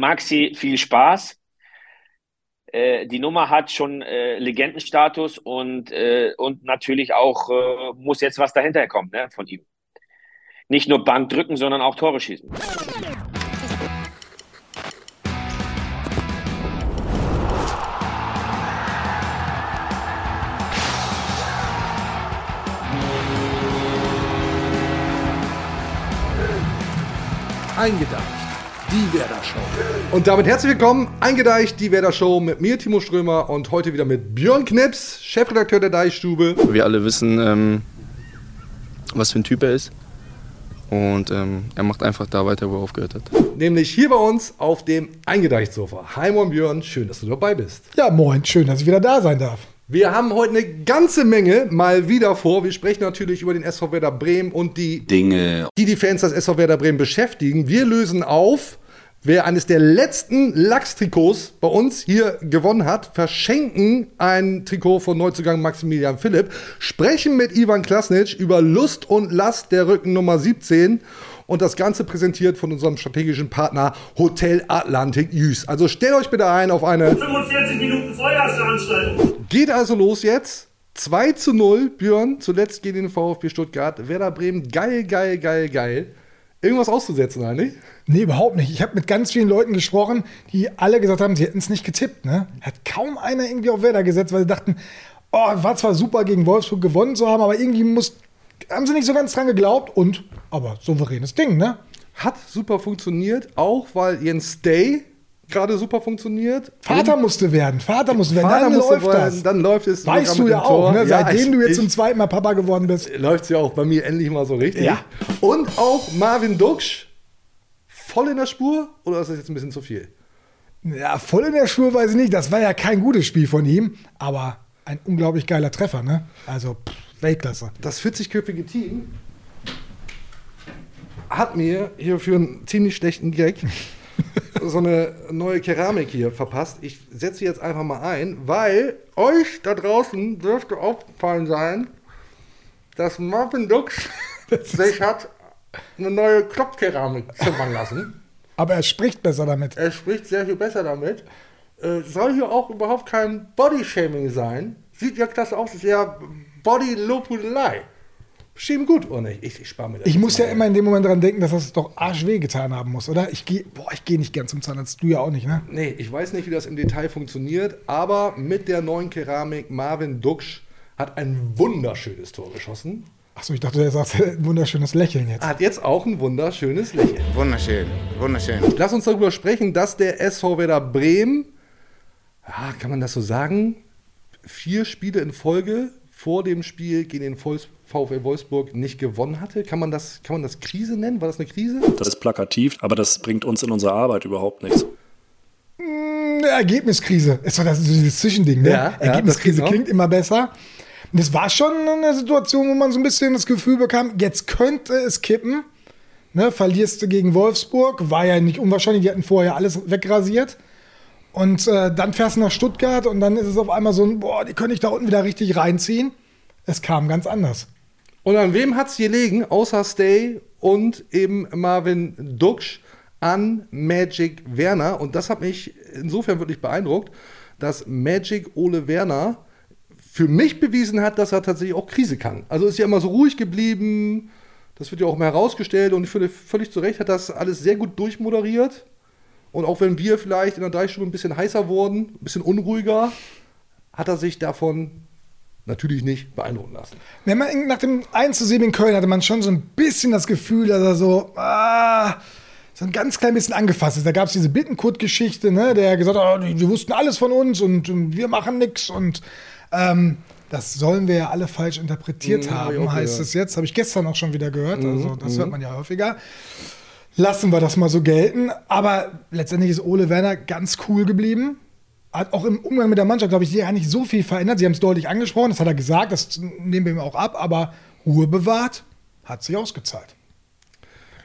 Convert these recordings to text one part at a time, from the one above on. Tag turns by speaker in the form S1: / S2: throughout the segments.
S1: Maxi viel Spaß. Äh, die Nummer hat schon äh, Legendenstatus und, äh, und natürlich auch äh, muss jetzt was dahinter kommen ne, von ihm. Nicht nur Bank drücken, sondern auch Tore schießen.
S2: Werder Show. Und damit herzlich willkommen, Eingedeicht, die Werder Show mit mir, Timo Strömer und heute wieder mit Björn Knips, Chefredakteur der Deichstube.
S3: Wir alle wissen, ähm, was für ein Typ er ist. Und ähm, er macht einfach da weiter, wo er aufgehört hat.
S2: Nämlich hier bei uns auf dem Eingedeicht-Sofa. Hi Moin Björn, schön, dass du dabei bist.
S4: Ja, moin, schön, dass ich wieder da sein darf.
S2: Wir haben heute eine ganze Menge mal wieder vor. Wir sprechen natürlich über den SV Werder Bremen und die
S5: Dinge,
S2: die die Fans des SV Werder Bremen beschäftigen. Wir lösen auf, wer eines der letzten Lachs-Trikots bei uns hier gewonnen hat, verschenken ein Trikot von Neuzugang Maximilian Philipp, sprechen mit Ivan Klasnic über Lust und Last der Rücken Nummer 17 und das Ganze präsentiert von unserem strategischen Partner Hotel Atlantic Jüß. Also stellt euch bitte ein auf eine
S6: 45 Minuten Feuerveranstaltung.
S2: Geht also los jetzt. 2 zu 0, Björn, zuletzt gegen den VfB Stuttgart. Werder Bremen, geil, geil, geil, geil. Irgendwas auszusetzen eigentlich?
S4: Nee, überhaupt nicht. Ich habe mit ganz vielen Leuten gesprochen, die alle gesagt haben, sie hätten es nicht getippt. Ne? Hat kaum einer irgendwie auf Werder gesetzt, weil sie dachten, oh, war zwar super gegen Wolfsburg gewonnen zu haben, aber irgendwie muss, haben sie nicht so ganz dran geglaubt und, aber souveränes Ding, ne?
S2: Hat super funktioniert, auch weil Jens Stay gerade super funktioniert.
S4: Vater musste werden, Vater musste werden,
S2: Vater
S4: dann läuft
S2: werden,
S4: das.
S2: Dann läuft es.
S4: Weißt du ja auch, ne?
S2: Ja,
S4: seitdem
S2: ich-
S4: du jetzt
S2: ich-
S4: zum zweiten Mal Papa geworden bist.
S2: läuft es ja auch bei mir endlich mal so richtig.
S4: Ja.
S2: Und auch Marvin Duksch, voll in der Spur oder ist das jetzt ein bisschen zu viel?
S4: Ja, voll in der Spur weiß ich nicht. Das war ja kein gutes Spiel von ihm, aber ein unglaublich geiler Treffer, ne? Also pff, Weltklasse.
S2: Das 40-köpfige Team hat mir hier für einen ziemlich schlechten Gag so eine neue Keramik hier verpasst. Ich setze sie jetzt einfach mal ein, weil euch da draußen dürfte aufgefallen sein, dass Marvin Dux sich hat eine neue Klopfkeramik zimmern lassen.
S4: Aber er spricht besser damit.
S2: Er spricht sehr viel besser damit. Äh, soll hier auch überhaupt kein Bodyshaming sein. Sieht ja klasse aus, ist ja Body-Lobhudelei. Schieben gut, oder nicht? Ich, ich spare mir das.
S4: Ich muss
S2: mal
S4: ja immer in dem Moment dran denken, dass das doch arschweh getan haben muss, oder? Ich gehe, boah, ich gehe nicht gern zum Zahnarzt. Du ja auch nicht, ne?
S2: Nee, ich weiß nicht, wie das im Detail funktioniert, aber mit der neuen Keramik Marvin Duksch hat ein wunderschönes Tor geschossen.
S4: Achso, ich dachte, er sagt ein wunderschönes Lächeln jetzt.
S2: Hat jetzt auch ein wunderschönes Lächeln.
S5: wunderschön, wunderschön.
S2: Lass uns darüber sprechen, dass der SV Werder Bremen, ja, kann man das so sagen, vier Spiele in Folge vor dem Spiel gegen den VfL Wolfsburg nicht gewonnen hatte. Kann man, das, kann man das Krise nennen? War das eine Krise?
S7: Das ist plakativ, aber das bringt uns in unserer Arbeit überhaupt nichts.
S4: Eine Ergebniskrise. Ist doch das so dieses Zwischending, ne?
S2: Ja, ja,
S4: Ergebniskrise
S2: das geht
S4: klingt immer besser. Und es war schon eine Situation, wo man so ein bisschen das Gefühl bekam, jetzt könnte es kippen. Ne, verlierst du gegen Wolfsburg, war ja nicht unwahrscheinlich, die hatten vorher alles wegrasiert. Und äh, dann fährst du nach Stuttgart und dann ist es auf einmal so ein, boah, die können dich da unten wieder richtig reinziehen. Es kam ganz anders.
S2: Und an wem hat es gelegen, außer Stay und eben Marvin Duksch, an Magic Werner? Und das hat mich insofern wirklich beeindruckt, dass Magic Ole Werner für mich bewiesen hat, dass er tatsächlich auch Krise kann. Also ist ja immer so ruhig geblieben, das wird ja auch mal herausgestellt und ich finde, völlig zu Recht hat das alles sehr gut durchmoderiert. Und auch wenn wir vielleicht in der Dreistunde ein bisschen heißer wurden, ein bisschen unruhiger, hat er sich davon natürlich nicht beeindrucken lassen.
S4: Wenn man nach dem 1 zu 7 in Köln hatte man schon so ein bisschen das Gefühl, dass er so, ah, so ein ganz klein bisschen angefasst ist. Da gab es diese Bittenkurt-Geschichte, ne, der gesagt hat, oh, die, die wussten alles von uns und, und wir machen nichts und ähm, das sollen wir ja alle falsch interpretiert
S2: Mhm,
S4: haben, heißt
S2: gehört.
S4: es jetzt. Habe ich gestern auch schon wieder gehört. Also das hört man ja häufiger. Lassen wir das mal so gelten. Aber letztendlich ist Ole Werner ganz cool geblieben. Hat auch im Umgang mit der Mannschaft, glaube ich, ja nicht so viel verändert. Sie haben es deutlich angesprochen, das hat er gesagt, das nehmen wir ihm auch ab, aber Ruhe bewahrt, hat sich ausgezahlt.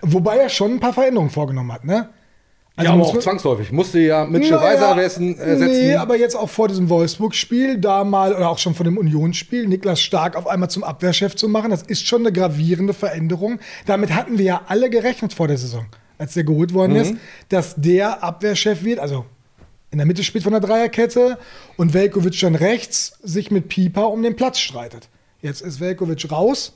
S4: Wobei er schon ein paar Veränderungen vorgenommen hat, ne?
S2: Ja, aber auch zwangsläufig. Musste ja Mitchell
S4: Naja,
S2: Weiser ersetzen. ersetzen.
S4: Nee, aber jetzt auch vor diesem Wolfsburg-Spiel, da mal, oder auch schon vor dem Unionsspiel, Niklas Stark auf einmal zum Abwehrchef zu machen, das ist schon eine gravierende Veränderung. Damit hatten wir ja alle gerechnet vor der Saison. als der geholt worden
S2: Mhm.
S4: ist, dass der Abwehrchef wird, also in der Mitte spielt von der Dreierkette und Velkovic dann rechts sich mit Pieper um den Platz streitet. Jetzt ist Velkovic raus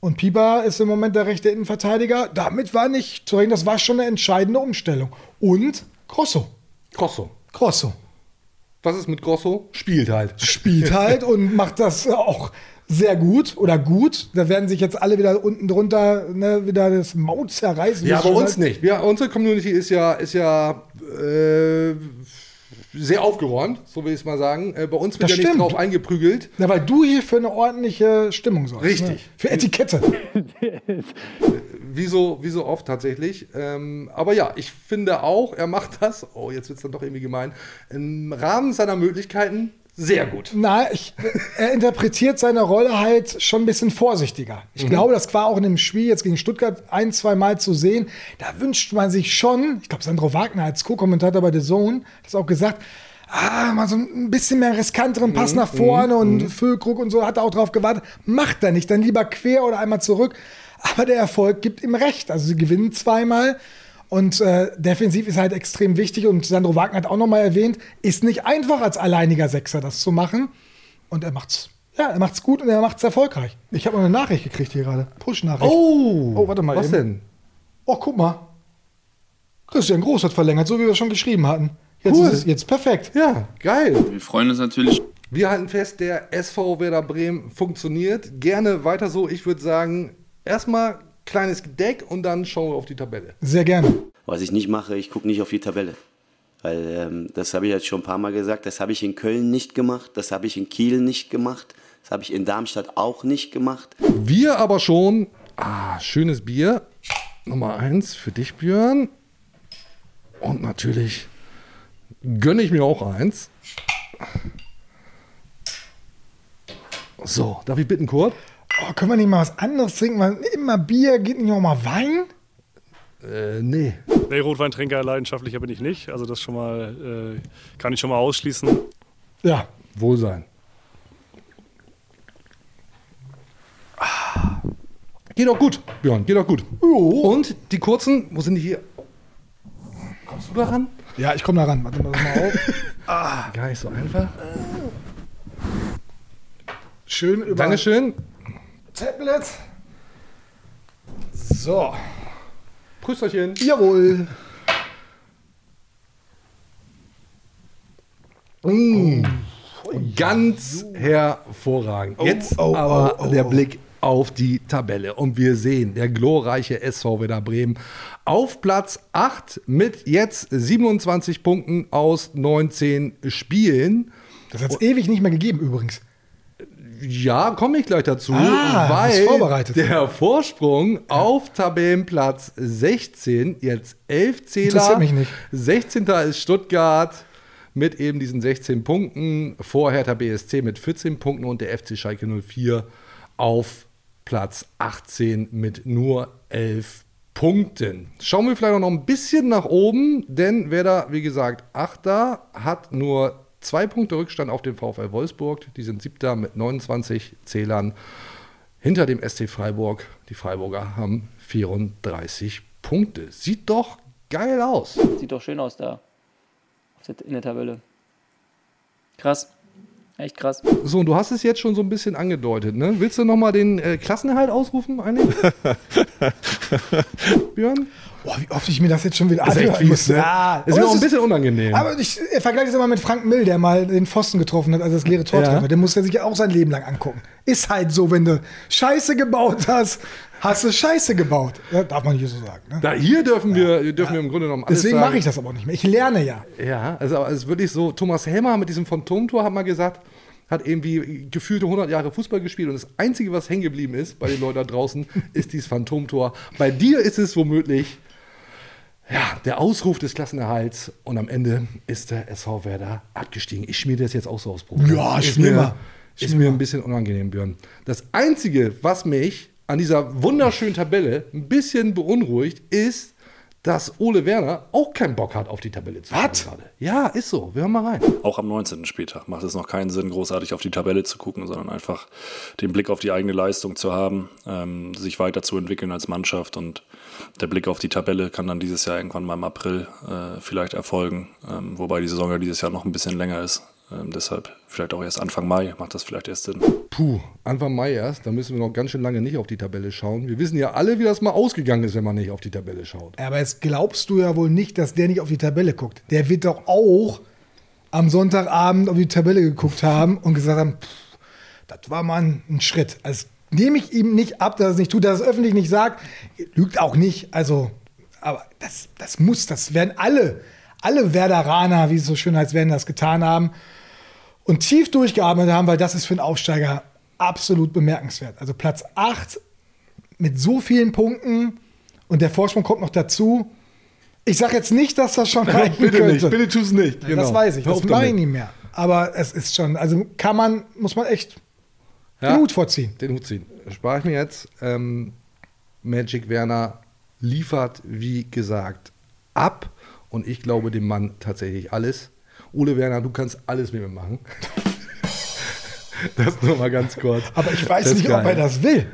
S4: und Pieper ist im Moment der rechte Innenverteidiger. Damit war nicht zu reden, das war schon eine entscheidende Umstellung. Und Grosso.
S2: Grosso.
S4: Grosso
S2: Was ist mit Grosso? Spielt halt.
S4: spielt halt und macht das auch sehr gut oder gut. Da werden sich jetzt alle wieder unten drunter ne, wieder das Maut zerreißen.
S2: Ja, aber uns
S4: heißt.
S2: nicht. Wir, unsere Community ist ja, ist ja äh, sehr aufgeräumt, so will ich es mal sagen. Äh, bei uns wird
S4: Das
S2: ja nicht
S4: stimmt.
S2: drauf eingeprügelt.
S4: Na, weil du hier für eine ordentliche Stimmung sorgst.
S2: Richtig.
S4: Ne? Für Etikette.
S2: Wie so, wie so oft tatsächlich. Ähm, aber ja, ich finde auch, er macht das, oh, jetzt wird es dann doch irgendwie gemein, im Rahmen seiner Möglichkeiten sehr gut.
S4: Na, ich, er interpretiert seine Rolle halt schon ein bisschen vorsichtiger. Ich glaube, das war auch in dem Spiel jetzt gegen Stuttgart ein, zwei Mal zu sehen. Da wünscht man sich schon, ich glaube, Sandro Wagner als Co-Kommentator bei The Zone hat das auch gesagt, ah, mal so ein bisschen mehr riskanteren Pass nach vorne und Füllkrug und so hat er auch drauf gewartet. Macht er nicht, dann lieber quer oder einmal zurück. Aber der Erfolg gibt ihm recht. Also sie gewinnen zweimal. Und äh, defensiv ist halt extrem wichtig. Und Sandro Wagner hat auch nochmal erwähnt, ist nicht einfach als alleiniger Sechser das zu machen. Und er macht's. Ja, er macht's gut und er macht's erfolgreich. Ich habe noch eine Nachricht gekriegt hier gerade. Push-Nachricht.
S2: Oh,
S4: Oh, warte mal
S2: Was
S4: eben.
S2: denn?
S4: Oh, guck mal. Christian Groß hat verlängert, so wie wir schon geschrieben hatten. Jetzt
S2: Cool.
S4: ist es jetzt perfekt.
S2: Ja, geil.
S5: Wir freuen uns natürlich
S2: Wir halten fest, der SV Werder Bremen funktioniert. Gerne weiter so. Ich würde sagen, erstmal kleines Deck und dann schauen wir auf die Tabelle.
S4: Sehr gerne.
S8: Was ich nicht mache, ich gucke nicht auf die Tabelle. Weil ähm, das habe ich jetzt schon ein paar Mal gesagt, das habe ich in Köln nicht gemacht, das habe ich in Kiel nicht gemacht, das habe ich in Darmstadt auch nicht gemacht.
S2: Wir aber schon. Ah, schönes Bier. Nummer eins für dich, Björn. Und natürlich gönne ich mir auch eins. So, darf ich bitten, Kurt?
S4: Oh, können wir nicht mal was anderes trinken? Weil immer Bier, geht nicht auch mal Wein?
S2: Äh, nee.
S7: Nee, Rotweintrinker leidenschaftlicher bin ich nicht. Also das schon mal, äh, kann ich schon mal ausschließen.
S4: Ja.
S2: Wohlsein. Ah. Geht doch gut, Björn, geht doch gut. Und die kurzen, wo sind die hier? Kommst du da ran?
S4: Ja, ich komme da ran. Warte mal, mal auf.
S2: Gar nicht so einfach.
S4: Schön über
S2: Dankeschön.
S4: Tablet. So.
S2: Prüsterchen.
S4: Jawohl.
S2: Ganz hervorragend. Jetzt
S4: oh,
S2: aber
S4: oh, oh,
S2: der
S4: oh.
S2: Blick auf die Tabelle. Und wir sehen, der glorreiche SV Werder Bremen auf Platz 8 mit jetzt 27 Punkten aus 19 Spielen.
S4: Das hat es ewig nicht mehr gegeben übrigens.
S2: Ja, komme ich gleich dazu,
S4: Ah,
S2: weil der Vorsprung auf Tabellenplatz 16, jetzt 11 Zähler.
S4: Mich nicht.
S2: 16. ist Stuttgart mit eben diesen 16 Punkten, vor Hertha BSC mit 14 Punkten und der FC Schalke 04 auf Platz 18 mit nur 11 Punkten. Schauen wir vielleicht noch ein bisschen nach oben, denn wer da, wie gesagt, Achter hat nur zwei Punkte Rückstand auf den VfL Wolfsburg. Die sind Siebter mit 29 Zählern hinter dem SC Freiburg. Die Freiburger haben 34 Punkte. Sieht doch geil aus.
S9: Sieht doch schön aus da. In der Tabelle. Krass. Echt krass.
S2: So, und du hast es jetzt schon so ein bisschen angedeutet, ne? Willst du nochmal den äh, Klassenerhalt ausrufen eigentlich? Björn?
S4: Boah, wie oft ich mir das jetzt schon wieder
S2: ist
S4: anhören muss.
S2: ne?
S4: Ja,
S2: Ist
S4: aber
S2: mir auch ein bisschen unangenehm.
S4: Aber ich vergleiche es immer mit Frank Mill, der mal den Pfosten getroffen hat, also das leere Tor
S2: Ja.
S4: treffer. Der muss er sich ja auch sein Leben lang angucken. Ist halt so, wenn du Scheiße gebaut hast, hast du Scheiße gebaut. Ja, darf man nicht so sagen. Ne?
S2: Da, hier dürfen, wir, dürfen wir im Grunde genommen alles
S4: Deswegen mache ich das aber auch nicht mehr. Ich lerne ja.
S2: Ja, also es ist wirklich so, Thomas Helmer mit diesem Phantomtor hat mal gesagt, hat irgendwie gefühlte 100 Jahre Fußball gespielt und das Einzige, was hängen geblieben ist bei den Leuten da draußen, ist dieses Phantomtor. Bei dir ist es womöglich ja, der Ausruf des Klassenerhalts und am Ende ist der SV Werder abgestiegen. Ich schmier das jetzt auch so aufs Brot.
S4: Ja,
S2: ist
S4: schmier
S2: mir,
S4: mal.
S2: ist mir ein bisschen unangenehm, Björn. Das Einzige, was mich an dieser wunderschönen Tabelle ein bisschen beunruhigt, ist, dass Ole Werner auch keinen Bock hat, auf die Tabelle zu schauen gerade. Ja, ist so. Wir hören mal rein.
S7: Auch am 19. Spieltag macht es noch keinen Sinn, großartig auf die Tabelle zu gucken, sondern einfach den Blick auf die eigene Leistung zu haben, ähm, sich weiterzuentwickeln als Mannschaft und der Blick auf die Tabelle kann dann dieses Jahr irgendwann mal im April äh, vielleicht erfolgen, ähm, wobei die Saison ja dieses Jahr noch ein bisschen länger ist. Ähm, deshalb vielleicht auch erst Anfang Mai macht das vielleicht erst Sinn.
S2: Puh, Anfang Mai erst. Da müssen wir noch ganz schön lange nicht auf die Tabelle schauen. Wir wissen ja alle, wie das mal ausgegangen ist, wenn man nicht auf die Tabelle schaut.
S4: Aber jetzt glaubst du ja wohl nicht, dass der nicht auf die Tabelle guckt. Der wird doch auch am Sonntagabend auf die Tabelle geguckt haben und gesagt haben, pff, das war mal ein, ein Schritt. Also nehme ich ihm nicht ab, dass er es nicht tut, dass er es öffentlich nicht sagt. Lügt auch nicht. Also, aber das, das muss, das werden alle, alle Werderaner, wie es so schön heißt, werden das getan haben und tief durchgeatmet haben, weil das ist für einen Aufsteiger absolut bemerkenswert. Also Platz 8 mit so vielen Punkten und der Vorsprung kommt noch dazu. Ich sage jetzt nicht, dass das schon reichen
S2: bitte
S4: könnte.
S2: nicht, bitte tu's nicht. Genau.
S4: Das weiß ich,
S2: Hör
S4: das mache ich nicht mehr. Aber es ist schon, also kann man, muss man echt
S2: Ja.
S4: den Hut vorziehen.
S2: Den Hut ziehen. Spare ich mir jetzt. Ähm, Magic Werner liefert, wie gesagt, ab. Und ich glaube dem Mann tatsächlich alles. Ole Werner, du kannst alles mit mir machen. das nur mal ganz kurz.
S4: Aber ich weiß nicht, ob
S2: geil.
S4: er das will.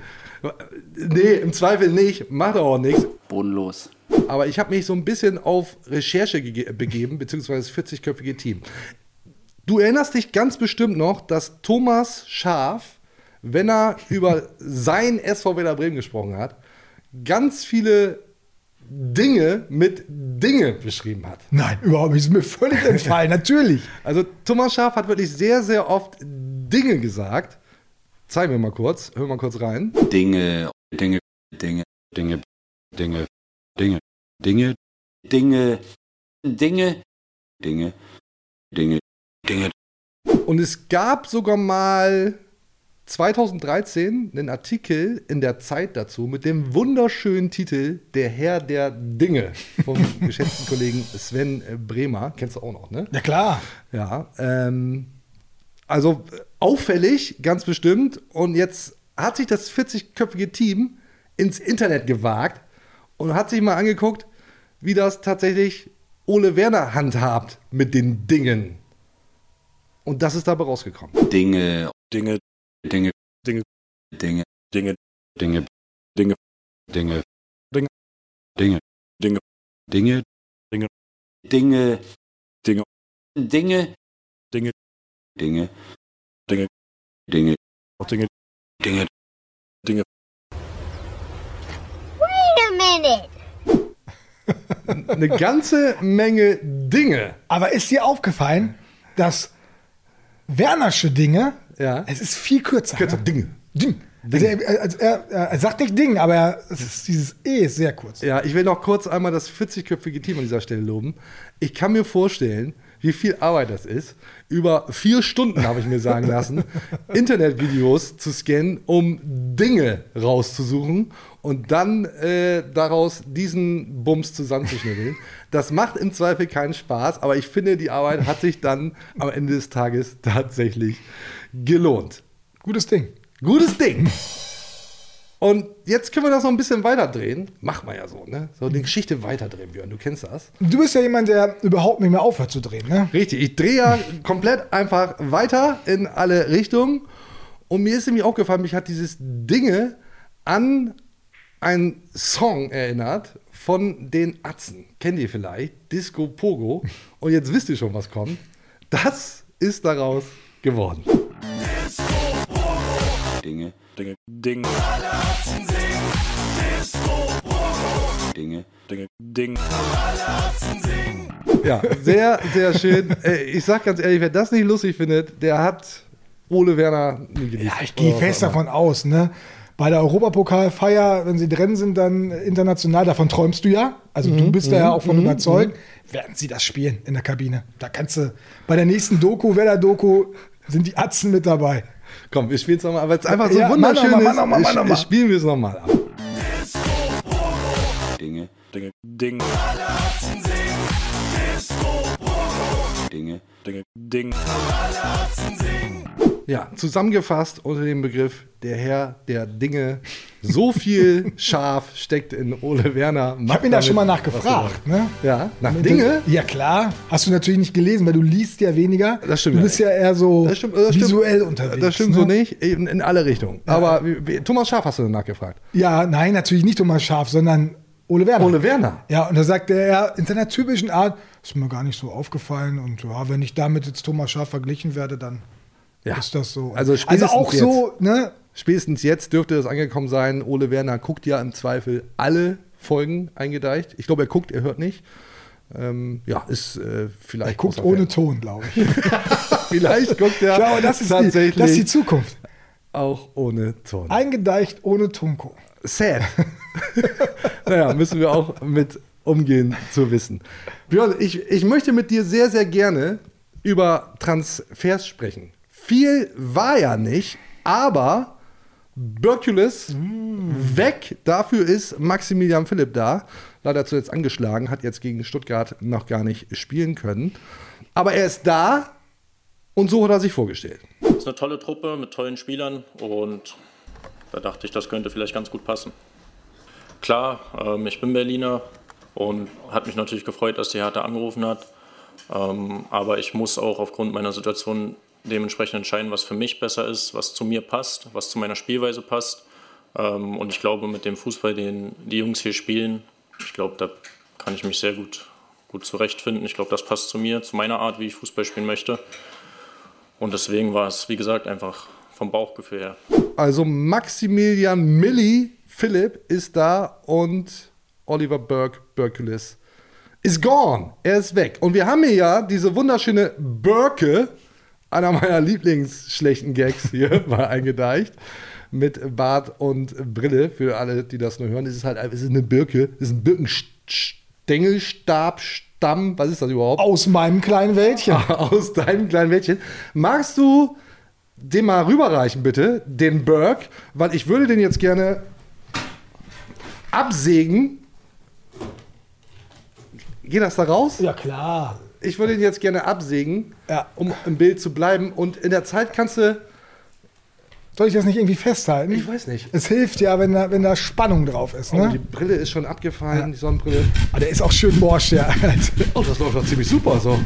S2: Nee, im Zweifel nicht. Macht auch nichts.
S8: Bodenlos.
S2: Aber ich habe mich so ein bisschen auf Recherche begeben, beziehungsweise das 40-köpfige Team. Du erinnerst dich ganz bestimmt noch, dass Thomas Schaf, wenn er über sein SV Werder Bremen gesprochen hat, ganz viele Dinge mit Dinge beschrieben hat.
S4: Nein, überhaupt nicht. Ist mir völlig entfallen, natürlich.
S2: Also Thomas Schaf hat wirklich sehr, sehr oft Dinge gesagt. Zeigen wir mal kurz, hören wir mal kurz rein.
S5: Dinge, Dinge, Dinge, Dinge, Dinge, Dinge, Dinge,
S8: Dinge, Dinge, Dinge, Dinge,
S5: Dinge,
S2: Und es gab sogar mal 2013 einen Artikel in der Zeit dazu mit dem wunderschönen Titel Der Herr der Dinge vom geschätzten Kollegen Sven äh, Bremer. Kennst du auch noch, ne?
S4: Ja, klar.
S2: Ja. Ähm, also auffällig, ganz bestimmt. Und jetzt hat sich das 40-köpfige Team ins Internet gewagt und hat sich mal angeguckt, wie das tatsächlich Ole Werner handhabt mit den Dingen. Und das ist dabei rausgekommen.
S5: Dinge,
S7: Dinge,
S5: Dinge,
S7: Dinge,
S5: Dinge,
S7: Dinge,
S5: Dinge,
S7: Dinge,
S5: Dinge,
S7: Dinge,
S5: Dinge,
S7: Dinge,
S5: Dinge,
S8: Dinge,
S7: Dinge,
S8: Dinge,
S7: Dinge,
S8: Dinge,
S7: Dinge,
S5: Dinge,
S7: auch Dinge,
S5: Dinge,
S7: Dinge.
S10: Wait a minute.
S2: Eine ganze Menge Dinge.
S4: Aber ist dir aufgefallen, dass Wernersche Dinge,
S2: Ja.
S4: es ist viel kürzer.
S2: Kürzer
S4: ne?
S2: Dinge.
S4: Ding. Also er, also er, er sagt nicht Ding, aber er, ist, dieses E ist sehr kurz.
S2: Ja, ich will noch kurz einmal das 40-köpfige Team an dieser Stelle loben. Ich kann mir vorstellen, wie viel Arbeit das ist. Über vier Stunden, habe ich mir sagen lassen, Internetvideos zu scannen, um Dinge rauszusuchen und dann äh, daraus diesen Bums zusammenzuschnitteln. Das macht im Zweifel keinen Spaß, aber ich finde, die Arbeit hat sich dann am Ende des Tages tatsächlich gelohnt.
S4: Gutes Ding.
S2: Gutes Ding. Und jetzt können wir das noch ein bisschen weiterdrehen. Macht man ja so, ne? So eine Geschichte weiterdrehen, Björn. Du kennst das.
S4: Du bist ja jemand, der überhaupt nicht mehr aufhört zu drehen, ne?
S2: Richtig. Ich drehe ja komplett einfach weiter in alle Richtungen. Und mir ist nämlich aufgefallen, mich hat dieses Dinge an einen Song erinnert von den Atzen. Kennt ihr vielleicht? Disco Pogo. Und jetzt wisst ihr schon, was kommt. Das ist daraus geworden.
S5: Dinge,
S7: Dinge, Ding,
S5: Dinge,
S7: Dinge, Ding.
S2: Ja, sehr, sehr schön. Äh, Ich sag ganz ehrlich, wer das nicht lustig findet, der hat Ole Werner nie geliebt.
S4: Ja, ich gehe
S2: Oder
S4: fest
S2: auch immer.
S4: davon aus, ne? Bei der Europapokalfeier, wenn sie drin sind, dann international, davon träumst du ja. Also
S2: Mhm,
S4: du bist da ja auch von überzeugt. Werden sie das spielen in der Kabine? Da kannst du bei der nächsten Doku, Werder-Doku, sind die Atzen mit dabei.
S2: Komm, wir spielen es nochmal, weil es einfach so
S4: Ja,
S2: wunderschön
S4: mal,
S2: ist.
S4: mach noch
S2: sch-
S4: mal.
S2: Spielen wir es nochmal ab.
S5: Dinge,
S7: Dinge, Ding,
S5: Dinge,
S7: Dinge, Ding.
S2: Ja, zusammengefasst unter dem Begriff der Herr der Dinge. So viel Schaf steckt in Ole Werner.
S4: Ich habe ihn da schon mal nachgefragt. Ne?
S2: Ja, nach Dinge?
S4: Ja, klar. Hast du natürlich nicht gelesen, weil du liest ja weniger.
S2: Das stimmt
S4: Du
S2: ja
S4: bist ja eher so
S2: Das stimmt, das
S4: visuell
S2: stimmt,
S4: unterwegs.
S2: Das stimmt
S4: ne?
S2: so nicht, in, in alle Richtungen. Aber wie, wie, Thomas Schaf hast du nachgefragt.
S4: Ja, nein, natürlich nicht Thomas Schaf, sondern Ole Werner.
S2: Ole Werner.
S4: Ja, und da sagte er in seiner typischen Art, ist mir gar nicht so aufgefallen. Und ja, wenn ich damit jetzt Thomas Schaf verglichen werde, dann
S2: Ja.
S4: ist das so.
S2: Also
S4: also
S2: spätestens
S4: auch so, ne?
S2: Spätestens jetzt dürfte es angekommen sein. Ole Werner guckt ja im Zweifel alle Folgen eingedeicht. Ich glaube, er guckt, er hört nicht. Ähm, ja, ist äh, vielleicht.
S4: Er guckt ohne
S2: Fan.
S4: Ton, glaube ich.
S2: Vielleicht guckt er
S4: Ich glaube, das ist, die,
S2: tatsächlich
S4: das ist die Zukunft.
S2: auch ohne Ton.
S4: Eingedeicht ohne Tunko.
S2: Sad. naja, müssen wir auch mit umgehen zu wissen. Björn, ich, ich möchte mit dir sehr, sehr gerne über Transfers sprechen. Viel war ja nicht, aber Berkulis weg. Dafür ist Maximilian Philipp da. Leider zuletzt angeschlagen, hat jetzt gegen Stuttgart noch gar nicht spielen können. Aber er ist da und so hat er sich vorgestellt.
S10: Es ist eine tolle Truppe mit tollen Spielern und da dachte ich, das könnte vielleicht ganz gut passen. Klar, ähm, ich bin Berliner und hat mich natürlich gefreut, dass die Hertha angerufen hat. Ähm, aber ich muss auch aufgrund meiner Situation dementsprechend entscheiden, was für mich besser ist, was zu mir passt, was zu meiner Spielweise passt. Ähm, und ich glaube, mit dem Fußball, den die Jungs hier spielen, ich glaube, da kann ich mich sehr gut, gut zurechtfinden. Ich glaube, das passt zu mir, zu meiner Art, wie ich Fußball spielen möchte. Und deswegen war es, wie gesagt, einfach vom Bauchgefühl her.
S2: Also Maximilian Milli Philipp ist da und Oliver Burke Berkulis ist gone. Er ist weg. Und wir haben hier ja diese wunderschöne Birke, einer meiner Lieblingsschlechten Gags hier, mal eingedeicht. Mit Bart und Brille. Für alle, die das nur hören, ist es halt es ist eine Birke. Es ist ein Birkenstängelstab, Stamm. Was ist das überhaupt?
S4: Aus meinem kleinen Wäldchen.
S2: aus deinem kleinen Mädchen. Magst du den mal rüberreichen, bitte, den Burke? Weil ich würde den jetzt gerne absägen. Geht das da raus?
S4: Ja, klar.
S2: Ich würde ihn jetzt gerne absägen,
S4: Ja.
S2: um im Bild zu bleiben. Und in der Zeit kannst du.
S4: Soll ich das nicht irgendwie festhalten?
S2: Ich weiß nicht.
S4: Es hilft ja, wenn da, wenn da Spannung drauf ist.
S2: Oh, die
S4: Ne?
S2: Brille ist schon abgefallen, die Sonnenbrille.
S4: Aber der ist auch schön morsch, der.
S2: Oh, das läuft doch ziemlich super so.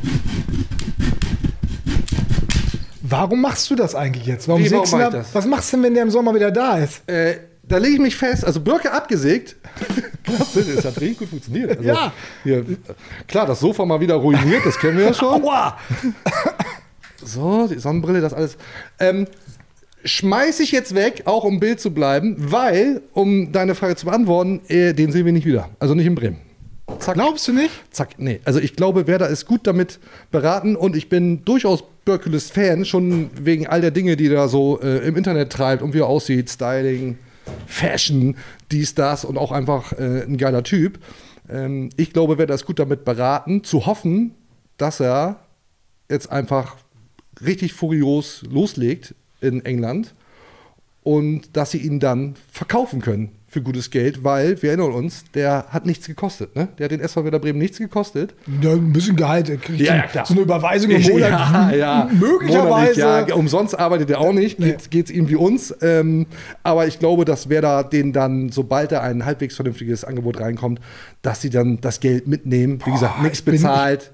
S4: Warum machst du das eigentlich jetzt? Warum
S2: Wie, warum
S4: sägst du
S2: mach
S4: da? Was machst du denn, wenn der im Sommer wieder da ist?
S2: Äh, da lege ich mich fest, also Birke abgesägt. Klasse, das hat richtig gut funktioniert. Also,
S4: Ja.
S2: Hier, klar, das Sofa mal wieder ruiniert, das kennen wir ja schon.
S4: Aua!
S2: So, die Sonnenbrille, das alles. Ähm, schmeiß ich jetzt weg, auch um Bild zu bleiben, weil, um deine Frage zu beantworten, äh, den sehen wir nicht wieder. Also nicht in Bremen. Zack.
S4: Glaubst du nicht?
S2: Zack, nee. Also ich glaube, Werder ist gut damit beraten und ich bin durchaus Berkulis Fan, schon wegen all der Dinge, die er da so äh, im Internet treibt und wie er aussieht, Styling, Fashion, dies, das und auch einfach äh, ein geiler Typ. Ähm, ich glaube, Werder ist gut damit beraten, zu hoffen, dass er jetzt einfach richtig furios loslegt in England und dass sie ihn dann verkaufen können für gutes Geld, weil wir erinnern uns, der hat nichts gekostet. Ne? Der hat den SV Werder Bremen nichts gekostet.
S4: Ja, ein bisschen Gehalt. Er kriegt
S2: Ja, ja, klar.
S4: so eine Überweisung im Monat.
S2: Ja, ja.
S4: Möglicherweise.
S2: Monatlich, ja. Umsonst arbeitet er auch nicht.
S4: Nee.
S2: Geht es ihm wie uns. Ähm, aber ich glaube, dass Werder den dann, sobald da ein halbwegs vernünftiges Angebot reinkommt, dass sie dann das Geld mitnehmen. Wie gesagt, nichts bezahlt,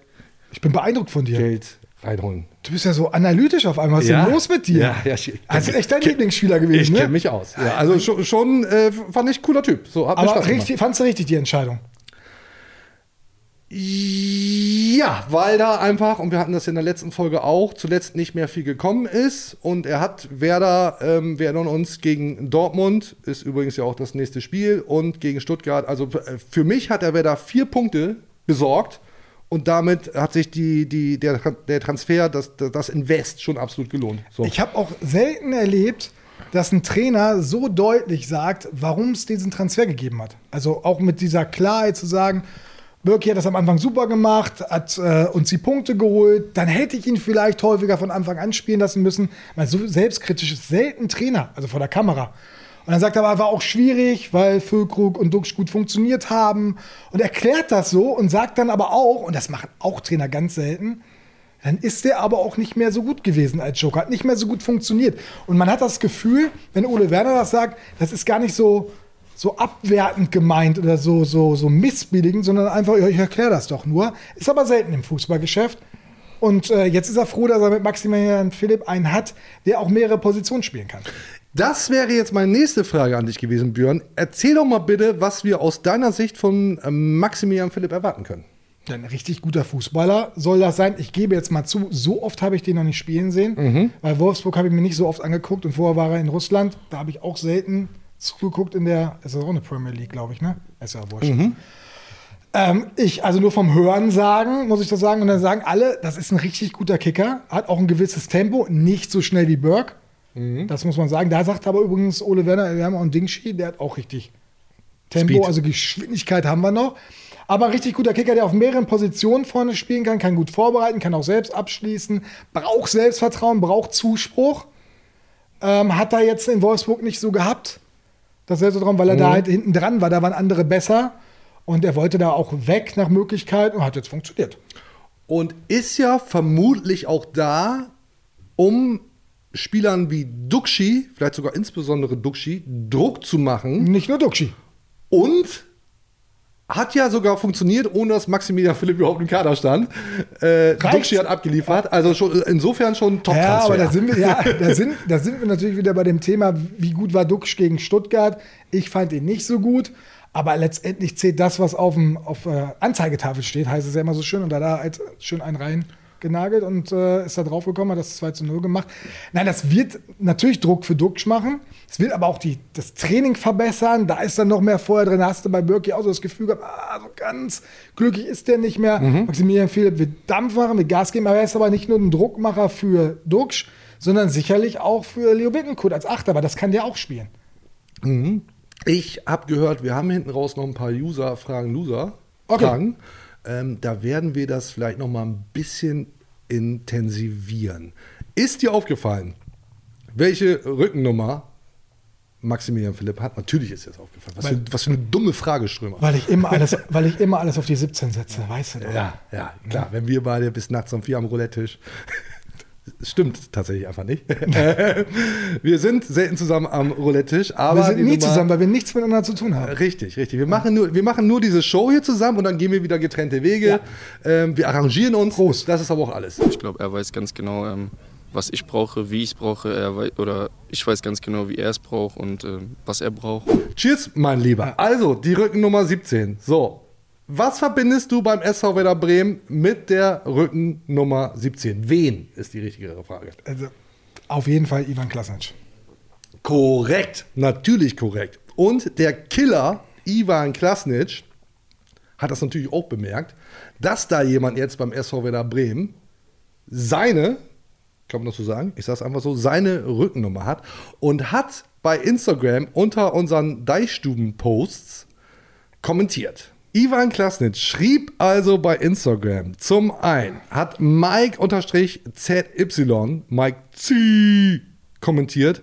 S4: Ich bin beeindruckt von dir.
S2: Geld reinholen.
S4: Du bist ja so analytisch auf einmal. Was ist denn los mit dir?
S2: Ja, ja, ich,
S4: ist echt dein Lieblingsspieler
S2: Ich
S4: gewesen,
S2: kenne
S4: ne?
S2: mich aus. Ja, also schon, schon äh, fand ich cooler Typ. So,
S4: Aber richtig, fandst du richtig die Entscheidung?
S2: Ja, weil da einfach, und wir hatten das in der letzten Folge auch, zuletzt nicht mehr viel gekommen ist. Und er hat Werder, ähm, wir erinnern uns, gegen Dortmund, ist übrigens ja auch das nächste Spiel, und gegen Stuttgart. Also äh, für mich hat er Werder vier Punkte besorgt. Und damit hat sich die, die, der, der Transfer, das, das Invest schon absolut gelohnt. So.
S4: Ich habe auch selten erlebt, dass ein Trainer so deutlich sagt, warum es diesen Transfer gegeben hat. Also auch mit dieser Klarheit zu sagen, Birki hat das am Anfang super gemacht, hat äh, uns die Punkte geholt, dann hätte ich ihn vielleicht häufiger von Anfang an spielen lassen müssen. Weil so selbstkritisch ist selten Trainer, also vor der Kamera. Und dann sagt er aber, war auch schwierig, weil Füllkrug und Duxch gut funktioniert haben. Und erklärt das so und sagt dann aber auch, und das machen auch Trainer ganz selten, dann ist der aber auch nicht mehr so gut gewesen als Joker, hat nicht mehr so gut funktioniert. Und man hat das Gefühl, wenn Ole Werner das sagt, das ist gar nicht so, so abwertend gemeint oder so, so, so missbilligend, sondern einfach, ich erkläre das doch nur. Ist aber selten im Fußballgeschäft. Und äh, jetzt ist er froh, dass er mit Maximilian Philipp einen hat, der auch mehrere Positionen spielen kann.
S2: Das wäre jetzt meine nächste Frage an dich gewesen, Björn. Erzähl doch mal bitte, was wir aus deiner Sicht von ähm, Maximilian Philipp erwarten können.
S4: Ein richtig guter Fußballer soll das sein. Ich gebe jetzt mal zu, so oft habe ich den noch nicht spielen sehen. Weil Wolfsburg habe ich mir nicht so oft angeguckt und vorher war er in Russland. Da habe ich auch selten zugeguckt in der, ist das auch eine Premier League, glaube ich, ne? Ist ja wurscht. Ähm, ich, also nur vom Hören sagen, muss ich das sagen. Und dann sagen alle, das ist ein richtig guter Kicker. Hat auch ein gewisses Tempo, nicht so schnell wie Burke. Das muss man sagen. Da sagt aber übrigens Ole Werner, wir haben auch einen Dingshi, der hat auch richtig Tempo,
S2: Speed.
S4: also Geschwindigkeit haben wir noch. Aber richtig guter Kicker, der auf mehreren Positionen vorne spielen kann, kann gut vorbereiten, kann auch selbst abschließen, braucht Selbstvertrauen, braucht Zuspruch. Ähm, hat er jetzt in Wolfsburg nicht so gehabt, das Selbstvertrauen, weil er da halt hinten dran war, da waren andere besser. Und er wollte da auch weg nach Möglichkeit und hat jetzt funktioniert.
S2: Und ist ja vermutlich auch da, um Spielern wie Duxi, vielleicht sogar insbesondere Duxi, Druck zu machen.
S4: Nicht nur Duxi.
S2: Und hat ja sogar funktioniert, ohne dass Maximilian Philipp überhaupt im Kader stand. Äh, Duxi hat abgeliefert, also schon, insofern schon top
S4: Ja, aber da sind wir, ja, da sind, da sind wir natürlich wieder bei dem Thema, wie gut war Duxch gegen Stuttgart. Ich fand ihn nicht so gut. Aber letztendlich zählt das, was auf dem auf äh, Anzeigetafel steht, heißt es ja immer so schön. Und da er halt schön einen rein genagelt und äh, ist da drauf gekommen, hat das 2 zu 0 gemacht. Nein, das wird natürlich Druck für Duxch machen. Es wird aber auch die, das Training verbessern. Da ist dann noch mehr Feuer drin. Da hast du bei Birki auch so das Gefühl gehabt, ah, so ganz glücklich ist der nicht mehr. Maximilian Philipp wird Dampf machen, wird Gas geben, aber er ist aber nicht nur ein Druckmacher für Duxch, sondern sicherlich auch für Leo Bittencourt als Achter, aber das kann der auch spielen.
S2: Ich habe gehört, wir haben hinten raus noch ein paar User-Fragen, Loser.
S4: Okay.
S2: Fragen. Ähm, da werden wir das vielleicht noch mal ein bisschen intensivieren. Ist dir aufgefallen, welche Rückennummer Maximilian Philipp hat? Natürlich ist dir das aufgefallen. Was, für, was für eine dumme Frage, Strömer.
S4: Weil ich immer alles, weil ich immer alles auf die 17 setze, weißt du doch.
S2: Ja, ja, klar. Wenn wir beide bis nachts um vier am Roulette-Tisch. Stimmt tatsächlich einfach nicht. wir sind selten zusammen am Roulette-Tisch, aber.
S4: wir sind nie
S2: Nummer-
S4: zusammen, weil wir nichts miteinander zu tun haben.
S2: Richtig, richtig. Wir machen, nur, wir machen nur diese Show hier zusammen und dann gehen wir wieder getrennte Wege. Ähm, wir arrangieren uns.
S4: Prost.
S2: Das ist aber auch alles.
S3: Ich glaube, er weiß ganz genau, ähm, was ich brauche, wie ich es brauche. Er wei oder ich weiß ganz genau, wie er es braucht und ähm, was er braucht.
S2: Cheers, mein Lieber. Also, die Rückennummer 17. So. Was verbindest du beim SV Werder Bremen mit der Rückennummer 17? Wen ist die richtigere Frage?
S4: Also, auf jeden Fall Ivan Klasnic.
S2: Korrekt, natürlich korrekt. Und der Killer Ivan Klasnic hat das natürlich auch bemerkt, dass da jemand jetzt beim SV Werder Bremen seine, kann man das so sagen, ich sage es einfach so, seine Rückennummer hat und hat bei Instagram unter unseren Deichstuben-Posts kommentiert. Ivan Klasnic schrieb also bei Instagram zum einen, hat Mike-ZY, Mike Z kommentiert,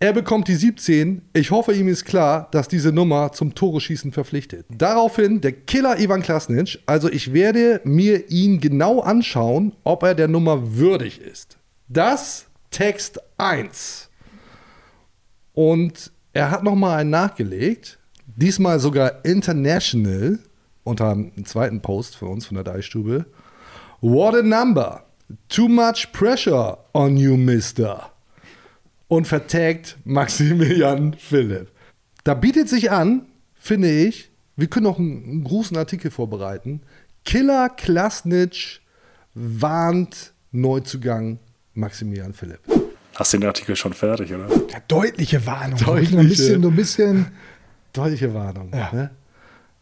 S2: er bekommt die 17. Ich hoffe, ihm ist klar, dass diese Nummer zum Tore-Schießen verpflichtet. Daraufhin der Killer Ivan Klasnic. Also ich werde mir ihn genau anschauen, ob er der Nummer würdig ist. Das Text 1. Und er hat nochmal einen nachgelegt. Diesmal sogar international unter einem zweiten Post für uns von der Deichstube. What a number. Too much pressure on you, mister und vertagt Maximilian Philipp. Da bietet sich an, finde ich, wir können noch einen, einen großen Artikel vorbereiten. Killer Klasnitsch warnt Neuzugang Maximilian Philipp.
S7: Hast du den Artikel schon fertig, oder?
S4: Ja, deutliche Warnung.
S2: Deutliche.
S4: Ein bisschen, ein bisschen.
S2: Deutliche Warnung.
S4: Ja.
S2: Ne?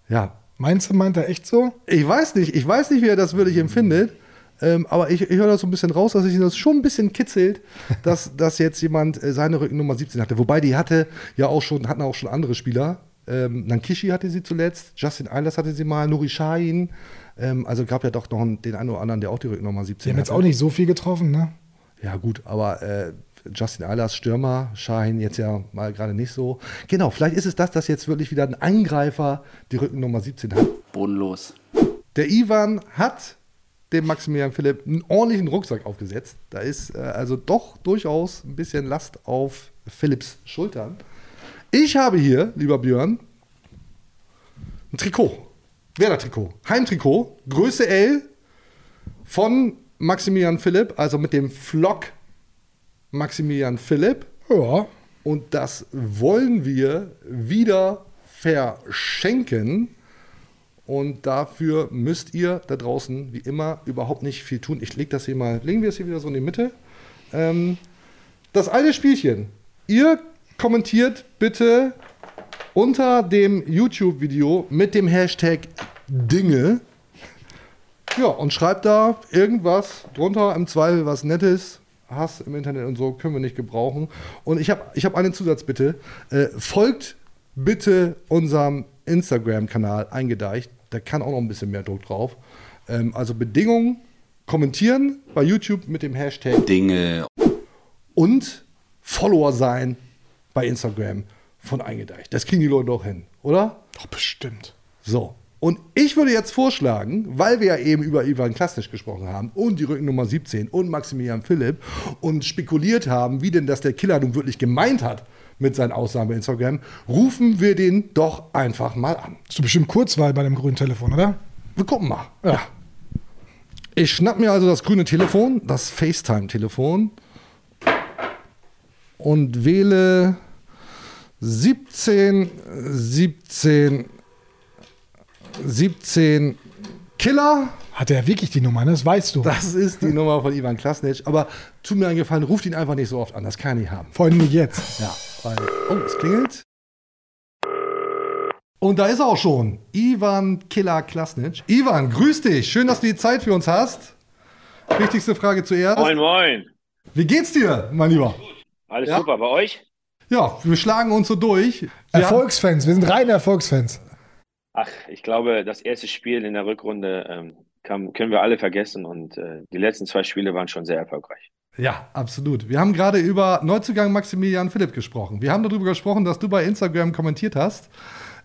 S2: ja.
S4: Meinst du, meint er echt so?
S2: Ich weiß nicht, ich weiß nicht, wie er das wirklich empfindet. Ähm, aber ich, ich höre das so ein bisschen raus, dass sich das schon ein bisschen kitzelt, dass, dass jetzt jemand äh, seine Rückennummer 17 hatte. Wobei die hatte ja auch schon, hatten auch schon andere Spieler. Ähm, Nankishi hatte sie zuletzt, Justin Eilers hatte sie mal, Nuri Sahin. Ähm, also gab ja doch noch den einen oder anderen, der auch die Rückennummer 17
S4: Die haben jetzt
S2: hatte.
S4: auch nicht so viel getroffen, ne?
S2: Ja, gut, aber äh, Justin Eilers, Stürmer, Shahin jetzt ja mal gerade nicht so. Genau, vielleicht ist es das, dass jetzt wirklich wieder ein Angreifer die Rückennummer 17 hat.
S8: Bodenlos.
S2: Der Ivan hat dem Maximilian Philipp einen ordentlichen Rucksack aufgesetzt. Da ist äh, also doch durchaus ein bisschen Last auf Philipps Schultern. Ich habe hier, lieber Björn, ein Trikot. Werder-Trikot. Heimtrikot. Größe L von Maximilian Philipp, also mit dem Flock Maximilian Philipp.
S4: Ja.
S2: Und das wollen wir wieder verschenken. Und dafür müsst ihr da draußen, wie immer, überhaupt nicht viel tun. Ich lege das hier mal, legen wir es hier wieder so in die Mitte. Ähm, das alte Spielchen. Ihr kommentiert bitte unter dem YouTube-Video mit dem Hashtag Dinge. Ja, und schreibt da irgendwas drunter, im Zweifel was Nettes. Hass im Internet und so können wir nicht gebrauchen. Und ich habe ich hab einen Zusatzbitte. Äh, folgt bitte unserem Instagram-Kanal eingedeicht. Da kann auch noch ein bisschen mehr Druck drauf. Ähm, also Bedingungen, kommentieren bei YouTube mit dem Hashtag
S5: Dinge.
S2: und Follower sein bei Instagram von eingedeicht. Das kriegen die Leute doch hin, oder?
S4: Doch, bestimmt.
S2: So. Und ich würde jetzt vorschlagen, weil wir ja eben über Ivan Klasnic gesprochen haben und die Rückennummer 17 und Maximilian Philipp und spekuliert haben, wie denn das der Killer nun wirklich gemeint hat mit seinen Aussagen bei Instagram, rufen wir den doch einfach mal an.
S4: Ist doch bestimmt Kurzwahl bei dem grünen Telefon, oder?
S2: Wir gucken mal. Ja. Ich schnapp mir also das grüne Telefon, das FaceTime-Telefon und wähle 17, 17, 17 Killer.
S4: Hat er wirklich die Nummer, ne? das weißt du.
S2: Das ist die Nummer von Ivan Klasnic. Aber tut mir einen Gefallen, ruft ihn einfach nicht so oft an. Das kann er nicht haben.
S4: Vor allem nicht jetzt.
S2: Ja, weil. Oh, es klingelt. Und da ist er auch schon. Ivan Killer Klasnic. Ivan, grüß dich. Schön, dass du die Zeit für uns hast. Wichtigste Frage zuerst.
S1: Moin, moin.
S2: Wie geht's dir, mein Lieber?
S1: Alles
S2: Ja?
S1: super bei euch?
S2: Ja, wir schlagen uns so durch. Wir
S4: Erfolgsfans, wir sind reine Erfolgsfans.
S1: Ach, ich glaube, das erste Spiel in der Rückrunde ähm, können wir alle vergessen und äh, die letzten zwei Spiele waren schon sehr erfolgreich.
S2: Ja, absolut. Wir haben gerade über Neuzugang Maximilian Philipp gesprochen. Wir haben darüber gesprochen, dass du bei Instagram kommentiert hast.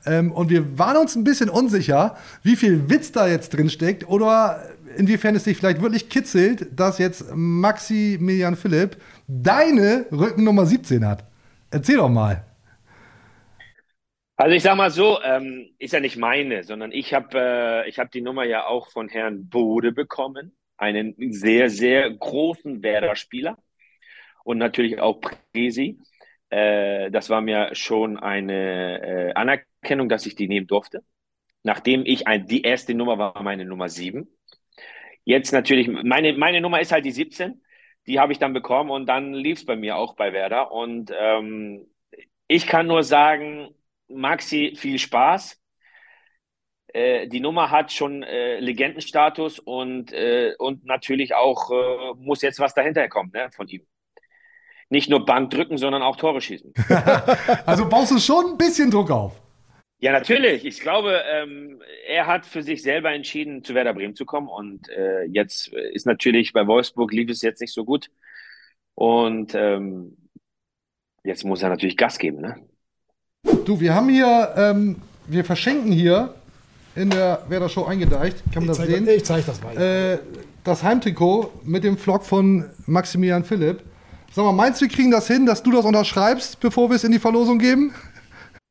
S2: Ähm, und wir waren uns ein bisschen unsicher, wie viel Witz da jetzt drin steckt oder inwiefern es dich vielleicht wirklich kitzelt, dass jetzt Maximilian Philipp deine Rückennummer 17 hat. Erzähl doch mal.
S1: Also ich sag mal so, ähm, ist ja nicht meine, sondern ich habe äh, ich hab die Nummer ja auch von Herrn Bode bekommen, einen sehr, sehr großen Werder-Spieler und natürlich auch Presi. Äh, das war mir schon eine äh, Anerkennung, dass ich die nehmen durfte. Nachdem ich ein, die erste Nummer war meine Nummer 7. Jetzt natürlich, meine, meine Nummer ist halt die 17. Die habe ich dann bekommen und dann lief es bei mir auch bei Werder. Und ähm, ich kann nur sagen, Maxi, viel Spaß. Äh, die Nummer hat schon äh, Legendenstatus und, äh, und natürlich auch äh, muss jetzt was dahinter kommen ne, von ihm. Nicht nur Bank drücken, sondern auch Tore schießen.
S2: Also baust du schon ein bisschen Druck auf.
S1: Ja, natürlich. Ich glaube, ähm, er hat für sich selber entschieden, zu Werder Bremen zu kommen. Und äh, jetzt ist natürlich bei Wolfsburg lief es jetzt nicht so gut. Und ähm, jetzt muss er natürlich Gas geben. Ne?
S2: Du, wir haben hier, ähm, wir verschenken hier in der Werder Show eingedeicht. Kann man
S4: Ich
S2: das
S4: zeig,
S2: sehen?
S4: ich zeig das mal.
S2: äh, das Heimtrikot mit dem Vlog von Maximilian Philipp. Sag mal, meinst du, wir kriegen das hin, dass du das unterschreibst, bevor wir es in die Verlosung geben?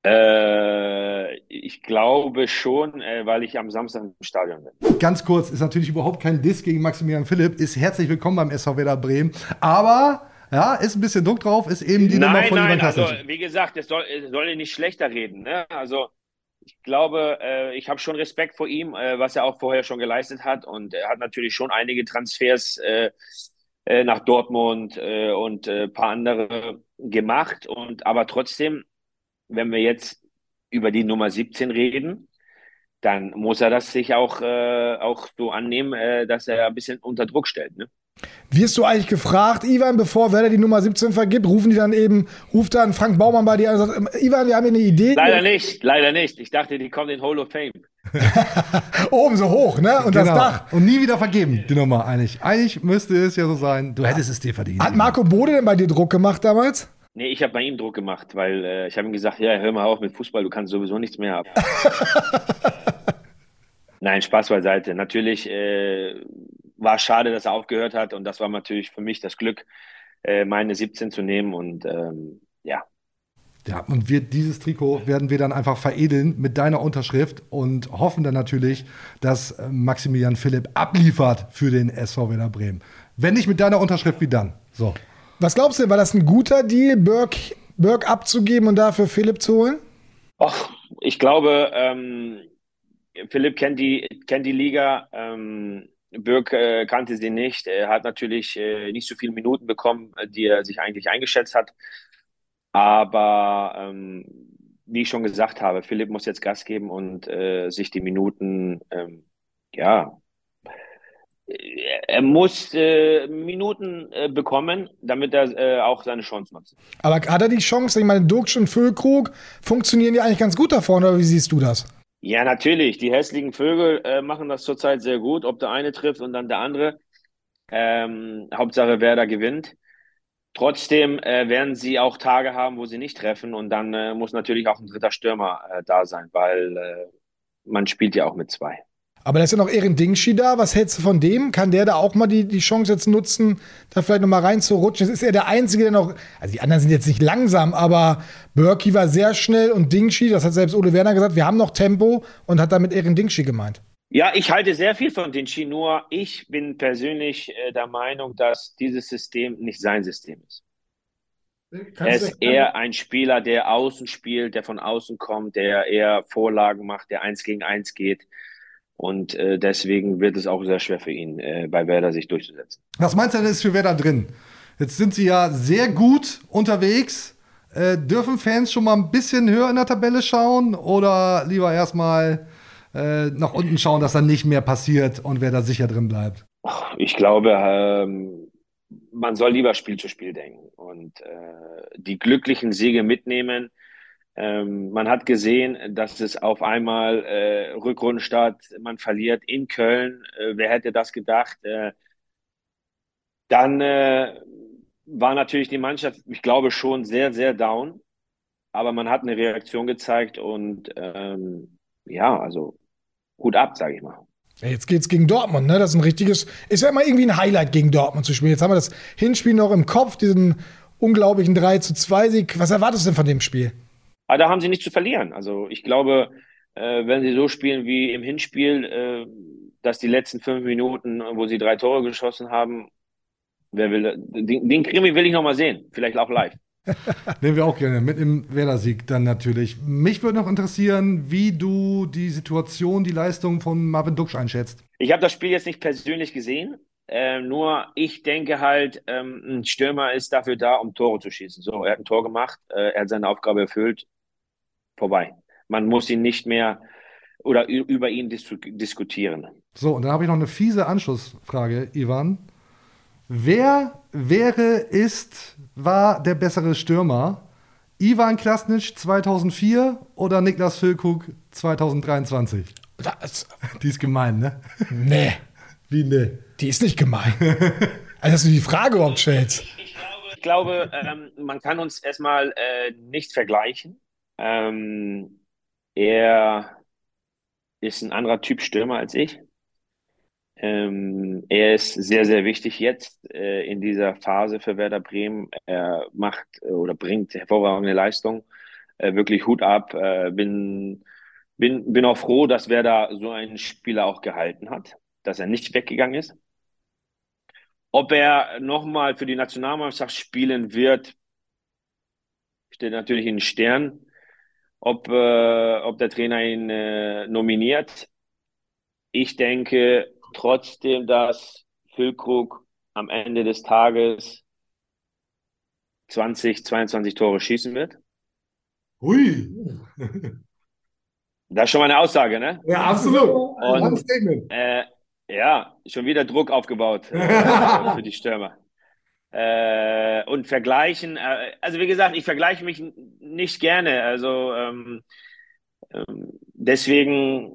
S1: Äh, ich glaube schon, äh, weil ich am Samstag im Stadion bin.
S2: Ganz kurz, ist natürlich überhaupt kein Diss gegen Maximilian Philipp, ist herzlich willkommen beim SV Werder Bremen. Aber, ja, ist ein bisschen Druck drauf, ist eben die Nummer
S1: Nein,
S2: von Ivan
S1: nein, also
S2: Klasnic.
S1: wie gesagt, es soll, es soll nicht schlechter reden. Ne? Also ich glaube, äh, ich habe schon Respekt vor ihm, äh, was er auch vorher schon geleistet hat. Und er hat natürlich schon einige Transfers äh, äh, nach Dortmund äh, und äh, ein paar andere gemacht. Und aber trotzdem, wenn wir jetzt über die Nummer 17 reden, dann muss er das sich auch, äh, auch so annehmen, äh, dass er ein bisschen unter Druck stellt. Ne?
S4: Wirst du eigentlich gefragt, Ivan, bevor Werder die Nummer 17 vergibt, rufen die dann eben, ruft dann Frank Baumann bei dir an und sagt, ähm, Ivan, wir haben hier eine Idee.
S1: Leider nicht, leider nicht. Ich dachte, die kommen in Hall of Fame.
S4: Oben so hoch, ne? Und das
S2: Genau.
S4: Dach.
S2: Und nie wieder vergeben, die Nummer eigentlich. Eigentlich müsste es ja so sein, du hättest es dir verdient.
S4: Hat Marco Bode denn bei dir Druck gemacht damals?
S1: Nee, ich habe bei ihm Druck gemacht, weil äh, ich habe ihm gesagt, ja, hör mal auf mit Fußball, du kannst sowieso nichts mehr haben. Nein, Spaß beiseite. Natürlich, äh, war schade, dass er aufgehört hat und das war natürlich für mich das Glück, äh, meine 17 zu nehmen und ähm, ja.
S2: Ja, und wir, dieses Trikot werden wir dann einfach veredeln mit deiner Unterschrift und hoffen dann natürlich, dass äh, Maximilian Philipp abliefert für den SV Werder Bremen. Wenn nicht mit deiner Unterschrift, wie dann? So.
S4: Was glaubst du, war das ein guter Deal, Burke, Burke abzugeben und dafür Philipp zu holen?
S1: Och, ich glaube, ähm, Philipp kennt die, kennt die Liga. Ähm, Birk äh, kannte sie nicht. Er hat natürlich äh, nicht so viele Minuten bekommen, die er sich eigentlich eingeschätzt hat. Aber ähm, wie ich schon gesagt habe, Philipp muss jetzt Gas geben und äh, sich die Minuten, ähm, ja, er muss äh, Minuten äh, bekommen, damit er äh, auch seine Chance nutzt.
S4: Aber hat er die Chance? Ich meine, Dirk und Füllkrug funktionieren ja eigentlich ganz gut da vorne, oder wie siehst du das?
S1: Ja, natürlich. Die hässlichen Vögel äh, machen das zurzeit sehr gut, ob der eine trifft und dann der andere. Ähm, Hauptsache, wer da gewinnt. Trotzdem äh, werden sie auch Tage haben, wo sie nicht treffen und dann äh, muss natürlich auch ein dritter Stürmer äh, da sein, weil äh, man spielt ja auch mit zwei.
S4: Aber da ist ja noch Erin Dingshi da. Was hältst du von dem? Kann der da auch mal die, die Chance jetzt nutzen, da vielleicht noch mal reinzurutschen? Das ist er der Einzige, der noch. Also die anderen sind jetzt nicht langsam, aber Berkey war sehr schnell und Dingshi, das hat selbst Ole Werner gesagt, wir haben noch Tempo und hat damit Erin Dingshi gemeint.
S1: Ja, ich halte sehr viel von Dingshi, nur ich bin persönlich äh, der Meinung, dass dieses System nicht sein System ist. Er ist eher ein Spieler, der außen spielt, der von außen kommt, der eher Vorlagen macht, der eins gegen eins geht. Und äh, deswegen wird es auch sehr schwer für ihn, äh, bei Werder sich durchzusetzen.
S2: Was meinst du denn ist für Werder drin? Jetzt sind sie ja sehr gut unterwegs. Äh, dürfen Fans schon mal ein bisschen höher in der Tabelle schauen oder lieber erstmal äh, nach unten schauen, dass dann nicht mehr passiert und wer da sicher drin bleibt?
S1: Ich glaube, ähm, man soll lieber Spiel zu Spiel denken und äh, die glücklichen Siege mitnehmen ähm, man hat gesehen, dass es auf einmal äh, Rückrundenstart, man verliert in Köln. Äh, wer hätte das gedacht? Äh, dann äh, war natürlich die Mannschaft, ich glaube, schon sehr, sehr down. Aber man hat eine Reaktion gezeigt und ähm, ja, also gut ab, sage ich mal.
S4: Jetzt geht's gegen Dortmund, ne? Das ist ein richtiges, ist ja immer irgendwie ein Highlight gegen Dortmund zu spielen. Jetzt haben wir das Hinspiel noch im Kopf, diesen unglaublichen 3 zu 2 Sieg. Was erwartest du denn von dem Spiel?
S1: Aber da haben sie nichts zu verlieren. Also ich glaube, äh, wenn sie so spielen wie im Hinspiel, äh, dass die letzten fünf Minuten, wo sie drei Tore geschossen haben, wer will, den, den Krimi will ich noch mal sehen. Vielleicht auch live.
S2: Nehmen wir auch gerne mit im Werder-Sieg dann natürlich. Mich würde noch interessieren, wie du die Situation, die Leistung von Marvin Duksch einschätzt.
S1: Ich habe das Spiel jetzt nicht persönlich gesehen. Äh, nur ich denke halt, ähm, ein Stürmer ist dafür da, um Tore zu schießen. So, er hat ein Tor gemacht, äh, er hat seine Aufgabe erfüllt vorbei. Man muss ihn nicht mehr oder über ihn dis diskutieren.
S2: So, und dann habe ich noch eine fiese Anschlussfrage, Ivan. Wer wäre, ist, war der bessere Stürmer? Ivan Klasnic 2004 oder Niklas Füllkrug 2023? Das, die ist gemein, ne?
S4: Nee.
S2: Wie ne?
S4: Die ist nicht gemein. also, dass du die Frage überhaupt stellst.
S1: Ich glaube, ich glaube ähm, man kann uns erstmal äh, nicht vergleichen. Ähm, er ist ein anderer Typ Stürmer als ich. Ähm, er ist sehr, sehr wichtig jetzt äh, in dieser Phase für Werder Bremen. Er macht äh, oder bringt hervorragende Leistung. Äh, wirklich Hut ab. Äh, bin, bin, bin auch froh, dass Werder so einen Spieler auch gehalten hat, dass er nicht weggegangen ist. Ob er nochmal für die Nationalmannschaft spielen wird, steht natürlich in den Stern ob, äh, ob der Trainer ihn äh, nominiert. Ich denke trotzdem, dass Füllkrug am Ende des Tages 20, 22 Tore schießen wird.
S2: Hui.
S1: Das ist schon mal eine Aussage, ne?
S2: Ja, absolut.
S1: Und, äh, ja, schon wieder Druck aufgebaut äh, für die Stürmer äh, und vergleichen. Äh, also wie gesagt, ich vergleiche mich nicht gerne. Also ähm, ähm, deswegen,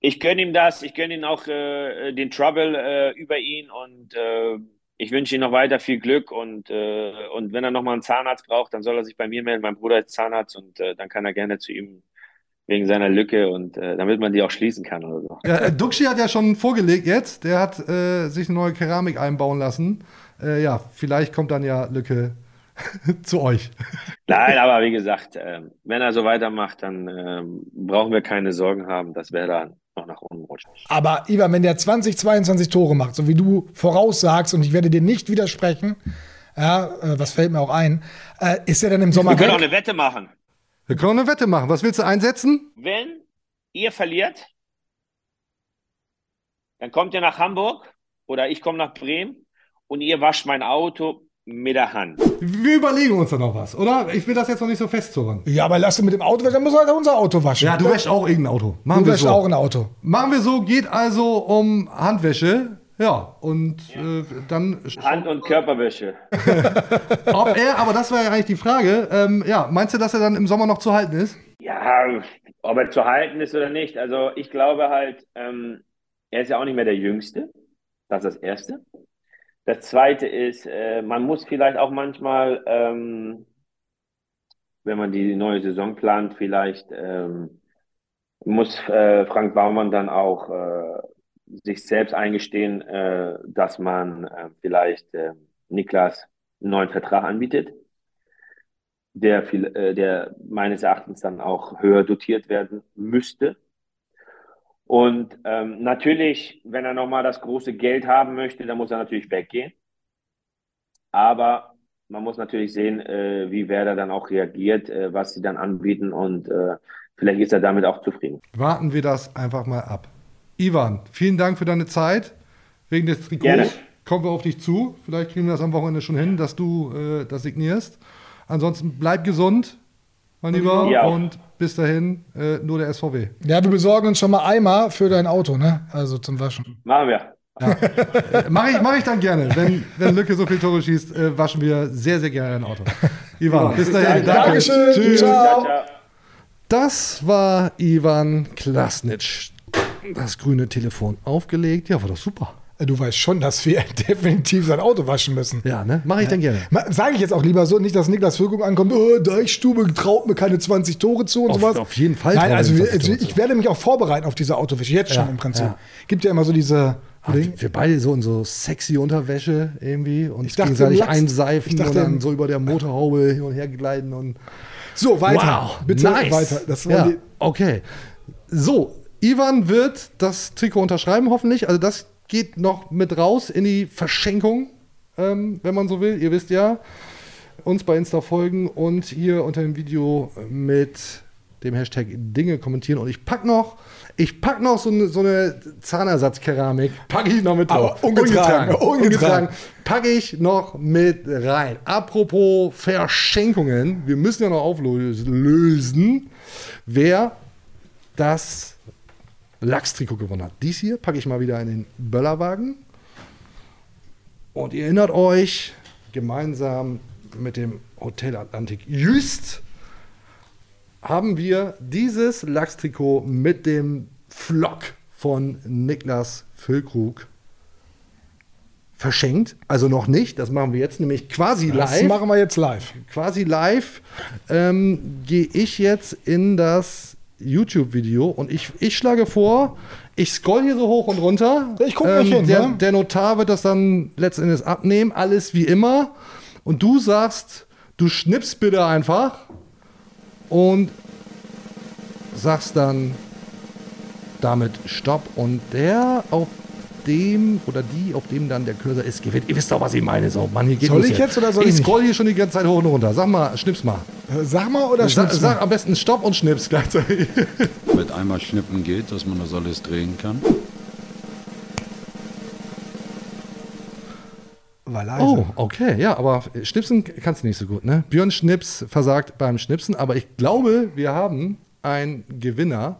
S1: ich gönne ihm das. Ich gönne ihm auch äh, den Trouble äh, über ihn und äh, ich wünsche ihm noch weiter viel Glück und, äh, und wenn er nochmal einen Zahnarzt braucht, dann soll er sich bei mir melden. Mein Bruder ist Zahnarzt und dann kann er gerne zu ihm wegen seiner Lücke und äh, damit man die auch schließen kann oder so.
S2: Ja, Duxi hat ja schon vorgelegt jetzt. Der hat äh, sich eine neue Keramik einbauen lassen. Äh, ja, vielleicht kommt dann ja Lücke zu euch.
S1: Nein, aber wie gesagt, äh, wenn er so weitermacht, dann äh, brauchen wir keine Sorgen haben, dass wir da noch nach unten rutschen.
S4: Aber Ivan, wenn der 20, 22 Tore macht, so wie du voraussagst, und ich werde dir nicht widersprechen, ja, äh, was fällt mir auch ein, äh, ist er dann im Sommer
S1: Wir können auch
S4: weg?
S1: eine Wette machen.
S2: Wir können eine Wette machen. Was willst du einsetzen?
S1: Wenn ihr verliert, dann kommt ihr nach Hamburg oder ich komme nach Bremen und ihr wascht mein Auto mit der Hand.
S2: Wir überlegen uns da noch was, oder? Ich will das jetzt noch nicht so festzurren.
S4: Ja, aber lass du mit dem Auto waschen, dann muss halt unser Auto waschen.
S2: Ja, du wäschst auch irgendein Auto. Machen
S4: Du
S2: wir
S4: wäschst
S2: so.
S4: auch ein Auto.
S2: Machen wir so, geht also um Handwäsche. Ja, und Äh, dann
S1: Hand- und Körperwäsche.
S2: ob er, aber das war ja eigentlich die Frage, ähm, ja, meinst du, dass er dann im Sommer noch zu halten ist?
S1: Ja, ob er zu halten ist oder nicht. Also ich glaube halt, ähm, er ist ja auch nicht mehr der Jüngste. Das ist das Erste. Das Zweite ist, äh, man muss vielleicht auch manchmal, ähm, wenn man die neue Saison plant, vielleicht ähm, muss äh, Frank Baumann dann auch äh, sich selbst eingestehen, äh, dass man äh, vielleicht äh, Niklas einen neuen Vertrag anbietet der, viel, der meines Erachtens dann auch höher dotiert werden müsste. Und ähm, natürlich, wenn er nochmal das große Geld haben möchte, dann muss er natürlich weggehen. Aber man muss natürlich sehen, äh, wie Werder dann auch reagiert, äh, was sie dann anbieten und äh, vielleicht ist er damit auch zufrieden.
S2: Warten wir das einfach mal ab. Ivan, vielen Dank für deine Zeit. Wegen des Trikots
S1: Gerne.
S2: kommen wir auf dich zu. Vielleicht kriegen wir das am Wochenende schon hin, dass du äh, das signierst. Ansonsten bleib gesund, mein Lieber.
S1: Ja.
S2: Und bis dahin äh, nur der SVW.
S4: Ja, wir besorgen uns schon mal Eimer für dein Auto, ne? Also zum Waschen.
S1: Machen wir.
S2: Mache ich, mach ich dann gerne. Wenn, wenn Lücke so viele Tore schießt, äh, waschen wir sehr, sehr gerne ein Auto. Ivan, bis dahin. Danke.
S4: Dankeschön.
S2: Tschüss.
S4: Ciao,
S1: ciao.
S2: Das war Ivan Klasnitsch. Das grüne Telefon aufgelegt. Ja, war doch super.
S4: Du weißt schon, dass wir definitiv sein Auto waschen müssen.
S2: Ja, ne? Mache ich dann gerne.
S4: Sage ich jetzt auch lieber so, nicht, dass Niklas Füllkrug ankommt, oh, Deichstube traut mir keine 20 Tore zu und
S2: Auf-
S4: sowas.
S2: auf jeden Fall
S4: Nein, also,
S2: wir
S4: wir,
S2: ihm 20
S4: also ich werde mich auch vorbereiten auf diese Autowäsche, jetzt schon
S2: Ja,
S4: im Prinzip.
S2: ja.
S4: Gibt ja immer so diese.
S2: Ah, wir, beide so in so sexy Unterwäsche irgendwie und
S4: Ich dachte,
S2: gegenseitig
S4: Lachs-
S2: einseifen
S4: ich dachte,
S2: und dann so über der Motorhaube hin und her gleiten und
S4: So, weiter.
S2: Wow,
S4: Bitte
S2: nice.
S4: weiter. Das
S2: ja, okay. So, Ivan wird das Trikot unterschreiben, hoffentlich. Also das geht noch mit raus in die Verschenkung, ähm, wenn man so will. Ihr wisst ja, uns bei Insta folgen und hier unter dem Video mit dem Hashtag Dinge kommentieren. Und ich pack noch, ich pack noch so eine, so eine Zahnersatzkeramik, packe ich noch mit drauf.
S4: Aber ungetragen, ungetragen.
S2: Packe ich noch mit rein. Apropos Verschenkungen, wir müssen ja noch auflösen, wer das Lachstrikot gewonnen hat. Dies hier packe ich mal wieder in den Böllerwagen. Und ihr erinnert euch, gemeinsam mit dem Hotel Atlantik Jüst haben wir dieses Lachstrikot mit dem Flock von Niklas Füllkrug verschenkt. Also noch nicht, das machen wir jetzt nämlich quasi
S4: das
S2: live
S4: machen wir jetzt live.
S2: quasi live ähm, gehe ich jetzt in das YouTube-Video und ich, ich schlage vor, ich scroll hier so hoch und runter.
S4: Ich guck nicht hin,
S2: der,
S4: ne?
S2: der Notar wird das dann letztendlich abnehmen, alles wie immer. Und du sagst, du schnippst bitte einfach und sagst dann damit Stopp. Und der auf dem oder die, auf dem dann der Cursor ist, gewinnt. Ihr wisst doch, was ich meine. So, Mann, hier geht
S4: Soll ich jetzt oder soll
S2: ich
S4: ich
S2: scroll hier schon die ganze Zeit hoch und runter. Sag mal, schnips mal.
S4: Äh, Sag mal oder
S2: Sag,
S4: schnippst
S2: sag
S4: mal?
S2: am besten Stopp und schnips gleichzeitig.
S5: Mit einmal schnippen geht, dass man das alles drehen kann.
S4: War leise.
S2: Oh, okay, ja, aber schnipsen kannst du nicht so gut, ne? Björn Schnips versagt beim Schnipsen, aber ich glaube, wir haben einen Gewinner.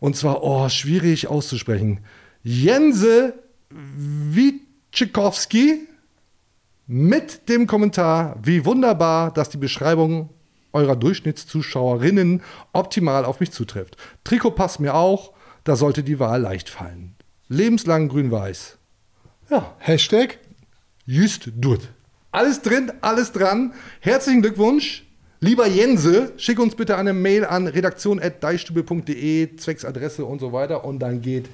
S2: Und zwar, oh, schwierig auszusprechen. Jense Witschikowski mit dem Kommentar, wie wunderbar, dass die Beschreibung eurer Durchschnittszuschauerinnen optimal auf mich zutrifft. Trikot passt mir auch, da sollte die Wahl leicht fallen. Lebenslang grün-weiß. Ja,
S4: Hashtag?
S2: Just Durt. Alles drin, alles dran. Herzlichen Glückwunsch. Lieber Jense, schick uns bitte eine Mail an redaktion.deichstube.de, zwecks Adresse und so weiter. Und dann geht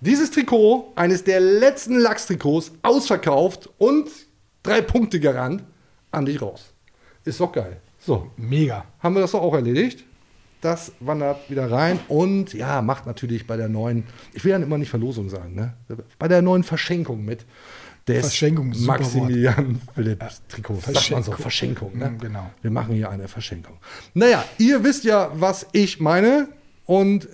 S2: dieses Trikot, eines der letzten Lachs-Trikots, ausverkauft und drei Punkte garant an dich raus. Ist doch geil. So,
S4: Mega.
S2: haben wir das doch auch erledigt. Das wandert wieder rein und ja, macht natürlich bei der neuen, ich will ja immer nicht Verlosung sagen, ne? bei der neuen Verschenkung mit des
S4: Verschenkung,
S2: Maximilian Philipps Trikots. Sagt man so,
S4: Verschenkung.
S2: Ne?
S4: Mm, genau.
S2: Wir machen hier eine Verschenkung. Naja, ihr wisst ja, was ich meine und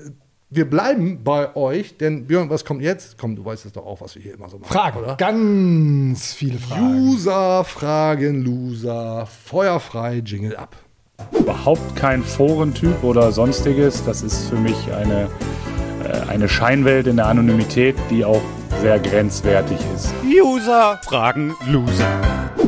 S2: wir bleiben bei euch, denn Björn, was kommt jetzt? Komm, du weißt es doch auch, was wir hier immer so machen,
S4: Fragen.
S2: oder?
S4: Ganz viele Fragen.
S2: User, Fragen, Loser, feuerfrei, Jingle ab.
S11: überhaupt kein Forentyp oder sonstiges. Das ist für mich eine, äh, eine Scheinwelt in der Anonymität, die auch sehr grenzwertig ist.
S12: User fragen Loser.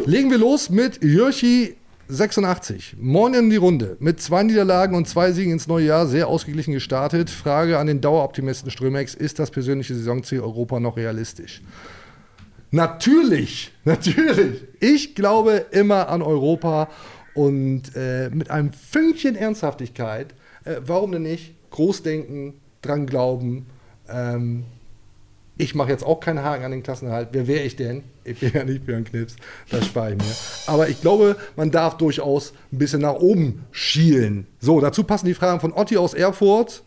S2: Legen wir los mit Jürchi 86. Moin in die Runde. Mit zwei Niederlagen und zwei Siegen ins neue Jahr sehr ausgeglichen gestartet. Frage an den Daueroptimisten Strömex: Ist das persönliche Saisonziel Europa noch realistisch? Natürlich, natürlich. Ich glaube immer an Europa und äh, mit einem Fünkchen Ernsthaftigkeit. Äh, warum denn nicht? Großdenken, dran glauben. Ähm, ich mache jetzt auch keinen Haken an den Klassenerhalt. Wer wäre ich denn? Ich bin ja nicht Björn Knips. Das spare ich mir. Aber ich glaube, man darf durchaus ein bisschen nach oben schielen. So, dazu passen die Fragen von Otti aus Erfurt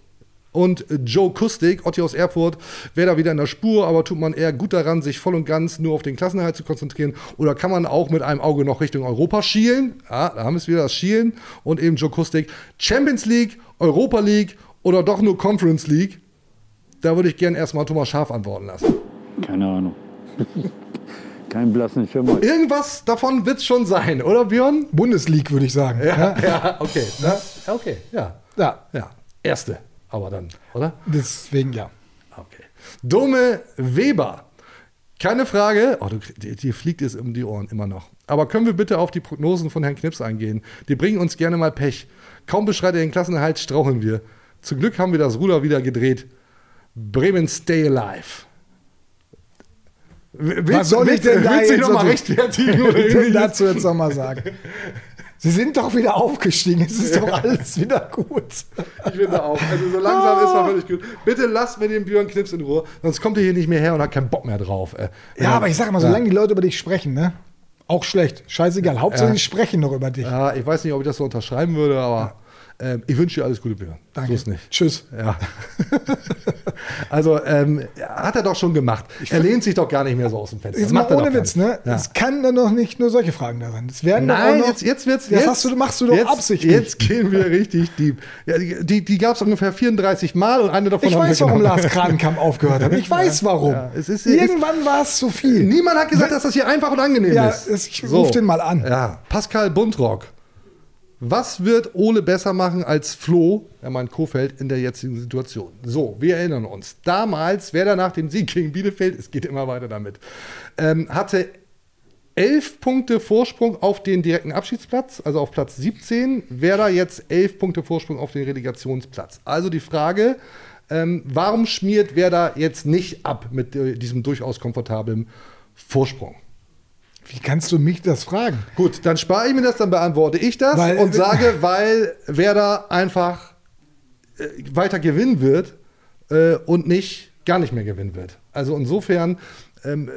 S2: und Joe Kustik, Otti aus Erfurt, wäre da wieder in der Spur, aber tut man eher gut daran, sich voll und ganz nur auf den Klassenerhalt zu konzentrieren? Oder kann man auch mit einem Auge noch Richtung Europa schielen? Ja, da haben wir es wieder, das Schielen. Und eben Joe Kustik, Champions League, Europa League oder doch nur Conference League? Da würde ich gerne erstmal Thomas Schaf antworten lassen.
S13: Keine Ahnung. Kein blassen Schimmer.
S2: Irgendwas davon wird es schon sein, oder Björn?
S4: Bundesliga, würde ich sagen.
S2: Ja, ja okay. Das, okay, ja.
S4: Ja.
S2: Ja, erste, aber dann, oder?
S4: Deswegen ja.
S2: Okay. Dome Weber. Keine Frage. Oh, du, dir, dir fliegt es um die Ohren immer noch. Aber können wir bitte auf die Prognosen von Herrn Knips eingehen? Die bringen uns gerne mal Pech. Kaum beschreitet er den Klassenerhalt, straucheln wir. Zum Glück haben wir das Ruder wieder gedreht. Bremen stay alive. W-
S4: Was soll ich denn da
S2: willst
S4: jetzt
S2: noch mal
S4: dazu-
S2: rechtfertigen? Oder
S4: denn dazu jetzt noch mal sagen? Sie sind doch wieder aufgestiegen. Es ist doch alles wieder gut.
S2: Ich finde auch. Also so langsam ist man völlig gut. Bitte lasst mir den Björn Knips in Ruhe, sonst kommt er hier nicht mehr her und hat keinen Bock mehr drauf. Äh,
S4: Ja,
S2: er-
S4: aber ich sage mal,
S2: Ja.
S4: solange die Leute über dich sprechen, ne? Auch schlecht. Scheißegal. Hauptsache,
S2: Ja.
S4: die sprechen noch über dich.
S2: Ja, ich weiß nicht, ob ich das so unterschreiben würde, aber ähm, ich wünsche dir alles Gute, Björn.
S4: Danke.
S2: So nicht.
S4: Tschüss.
S2: Ja. also ähm, hat er doch schon gemacht. Er lehnt sich doch gar nicht mehr so aus dem Fenster.
S4: Jetzt mal
S2: Macht
S4: ohne Witz, ne?
S2: Ja.
S4: Es kann dann doch nicht nur solche Fragen da sein. Es werden
S2: Nein,
S4: auch noch,
S2: jetzt, jetzt wird's.
S4: Das
S2: jetzt,
S4: hast du, machst du doch
S2: jetzt,
S4: absichtlich.
S2: Jetzt gehen wir richtig deep. Ja, die die, die gab es ungefähr 34 Mal und eine davon
S4: ich weiß, warum. Lars Kranenkamp aufgehört hat. Ich weiß, warum.
S2: Ja, es ist-
S4: Irgendwann war es zu viel.
S2: Niemand hat gesagt, dass das hier einfach und angenehm
S4: Ja,
S2: ist.
S4: es- ich ruf den mal an.
S2: Ja, Pascal Buntrock. Was wird Ole besser machen als Flo, er meint Kofeld, in der jetzigen Situation? So, wir erinnern uns. Damals, wer da nach dem Sieg gegen Bielefeld, es geht immer weiter damit, ähm, hatte elf Punkte Vorsprung auf den direkten Abschiedsplatz, also auf Platz 17. Werder jetzt elf Punkte Vorsprung auf den Relegationsplatz. Also die Frage, ähm, warum schmiert Werder jetzt nicht ab mit äh, diesem durchaus komfortablen Vorsprung?
S4: Wie kannst du mich das fragen?
S2: Gut, dann spare ich mir das, dann beantworte ich das
S4: Weil-
S2: und sage, weil Werder einfach äh, weiter gewinnen wird äh, und nicht gar nicht mehr gewinnen wird. Also insofern ähm,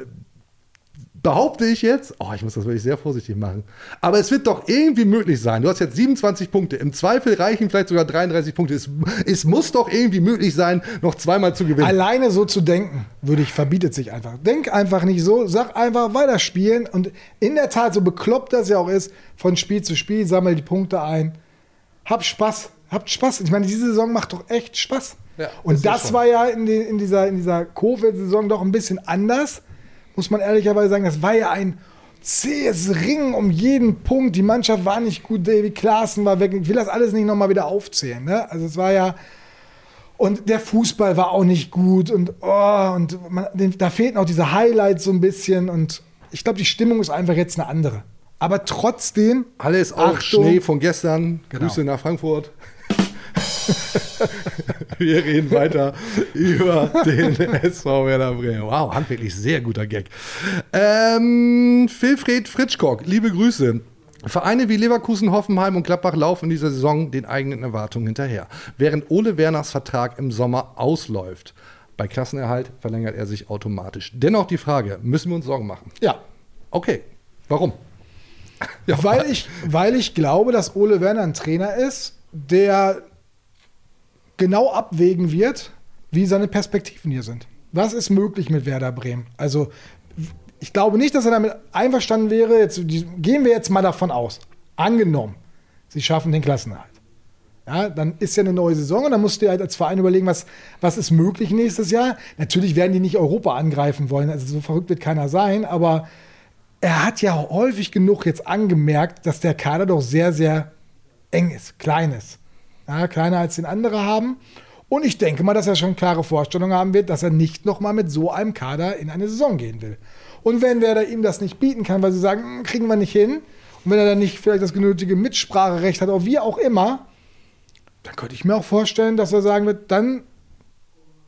S2: behaupte ich jetzt, oh, ich muss das wirklich sehr vorsichtig machen, aber es wird doch irgendwie möglich sein. Du hast jetzt 27 Punkte, im Zweifel reichen vielleicht sogar 33 Punkte. Es, es muss doch irgendwie möglich sein, noch zweimal zu gewinnen.
S4: Alleine so zu denken, würde ich, verbietet sich einfach. Denk einfach nicht so, sag einfach weiterspielen und in der Tat, so bekloppt das ja auch ist, von Spiel zu Spiel, sammel die Punkte ein. Hab Spaß, habt Spaß. Ich meine, diese Saison macht doch echt Spaß.
S2: Ja,
S4: und das war ja in, den, in dieser, in dieser Covid-Saison doch ein bisschen anders, muss man ehrlicherweise sagen. Das war ja ein zähes Ringen um jeden Punkt. Die Mannschaft war nicht gut, David Klaassen war weg. Ich will das alles nicht nochmal wieder aufzählen. Ne? Also es war ja, und der Fußball war auch nicht gut und, oh, und man, da fehlten auch diese Highlights so ein bisschen und ich glaube, die Stimmung ist einfach jetzt eine andere. Aber trotzdem,
S2: Alles auch
S4: Achtung.
S2: Schnee von gestern.
S4: Genau.
S2: Grüße nach Frankfurt. Wir reden weiter über den SV Werder Bremen. Wow, handwerklich sehr guter Gag. Ähm, Wilfried Fritschkock, liebe Grüße. Vereine wie Leverkusen, Hoffenheim und Gladbach laufen in dieser Saison den eigenen Erwartungen hinterher, während Ole Werners Vertrag im Sommer ausläuft. Bei Klassenerhalt verlängert er sich automatisch. Dennoch die Frage, müssen wir uns Sorgen machen?
S4: Ja.
S2: Okay, warum?
S4: Ja, weil, ich, weil ich glaube, dass Ole Werner ein Trainer ist, der genau abwägen wird, wie seine Perspektiven hier sind. Was ist möglich mit Werder Bremen? Also, ich glaube nicht, dass er damit einverstanden wäre. Jetzt, gehen wir jetzt mal davon aus. Angenommen, sie schaffen den Klassenerhalt. Ja, dann ist ja eine neue Saison und dann musst du halt als Verein überlegen, was, was ist möglich nächstes Jahr. Natürlich werden die nicht Europa angreifen wollen, also so verrückt wird keiner sein, aber er hat ja häufig genug jetzt angemerkt, dass der Kader doch sehr, sehr eng ist, klein ist. Ja, kleiner als den andere haben. Und ich denke mal, dass er schon klare Vorstellungen haben wird, dass er nicht nochmal mit so einem Kader in eine Saison gehen will. Und wenn Werder ihm das nicht bieten kann, weil sie sagen, "Hm, kriegen wir nicht hin, und wenn er dann nicht vielleicht das genötige Mitspracherecht hat, oder wie auch immer, dann könnte ich mir auch vorstellen, dass er sagen wird, dann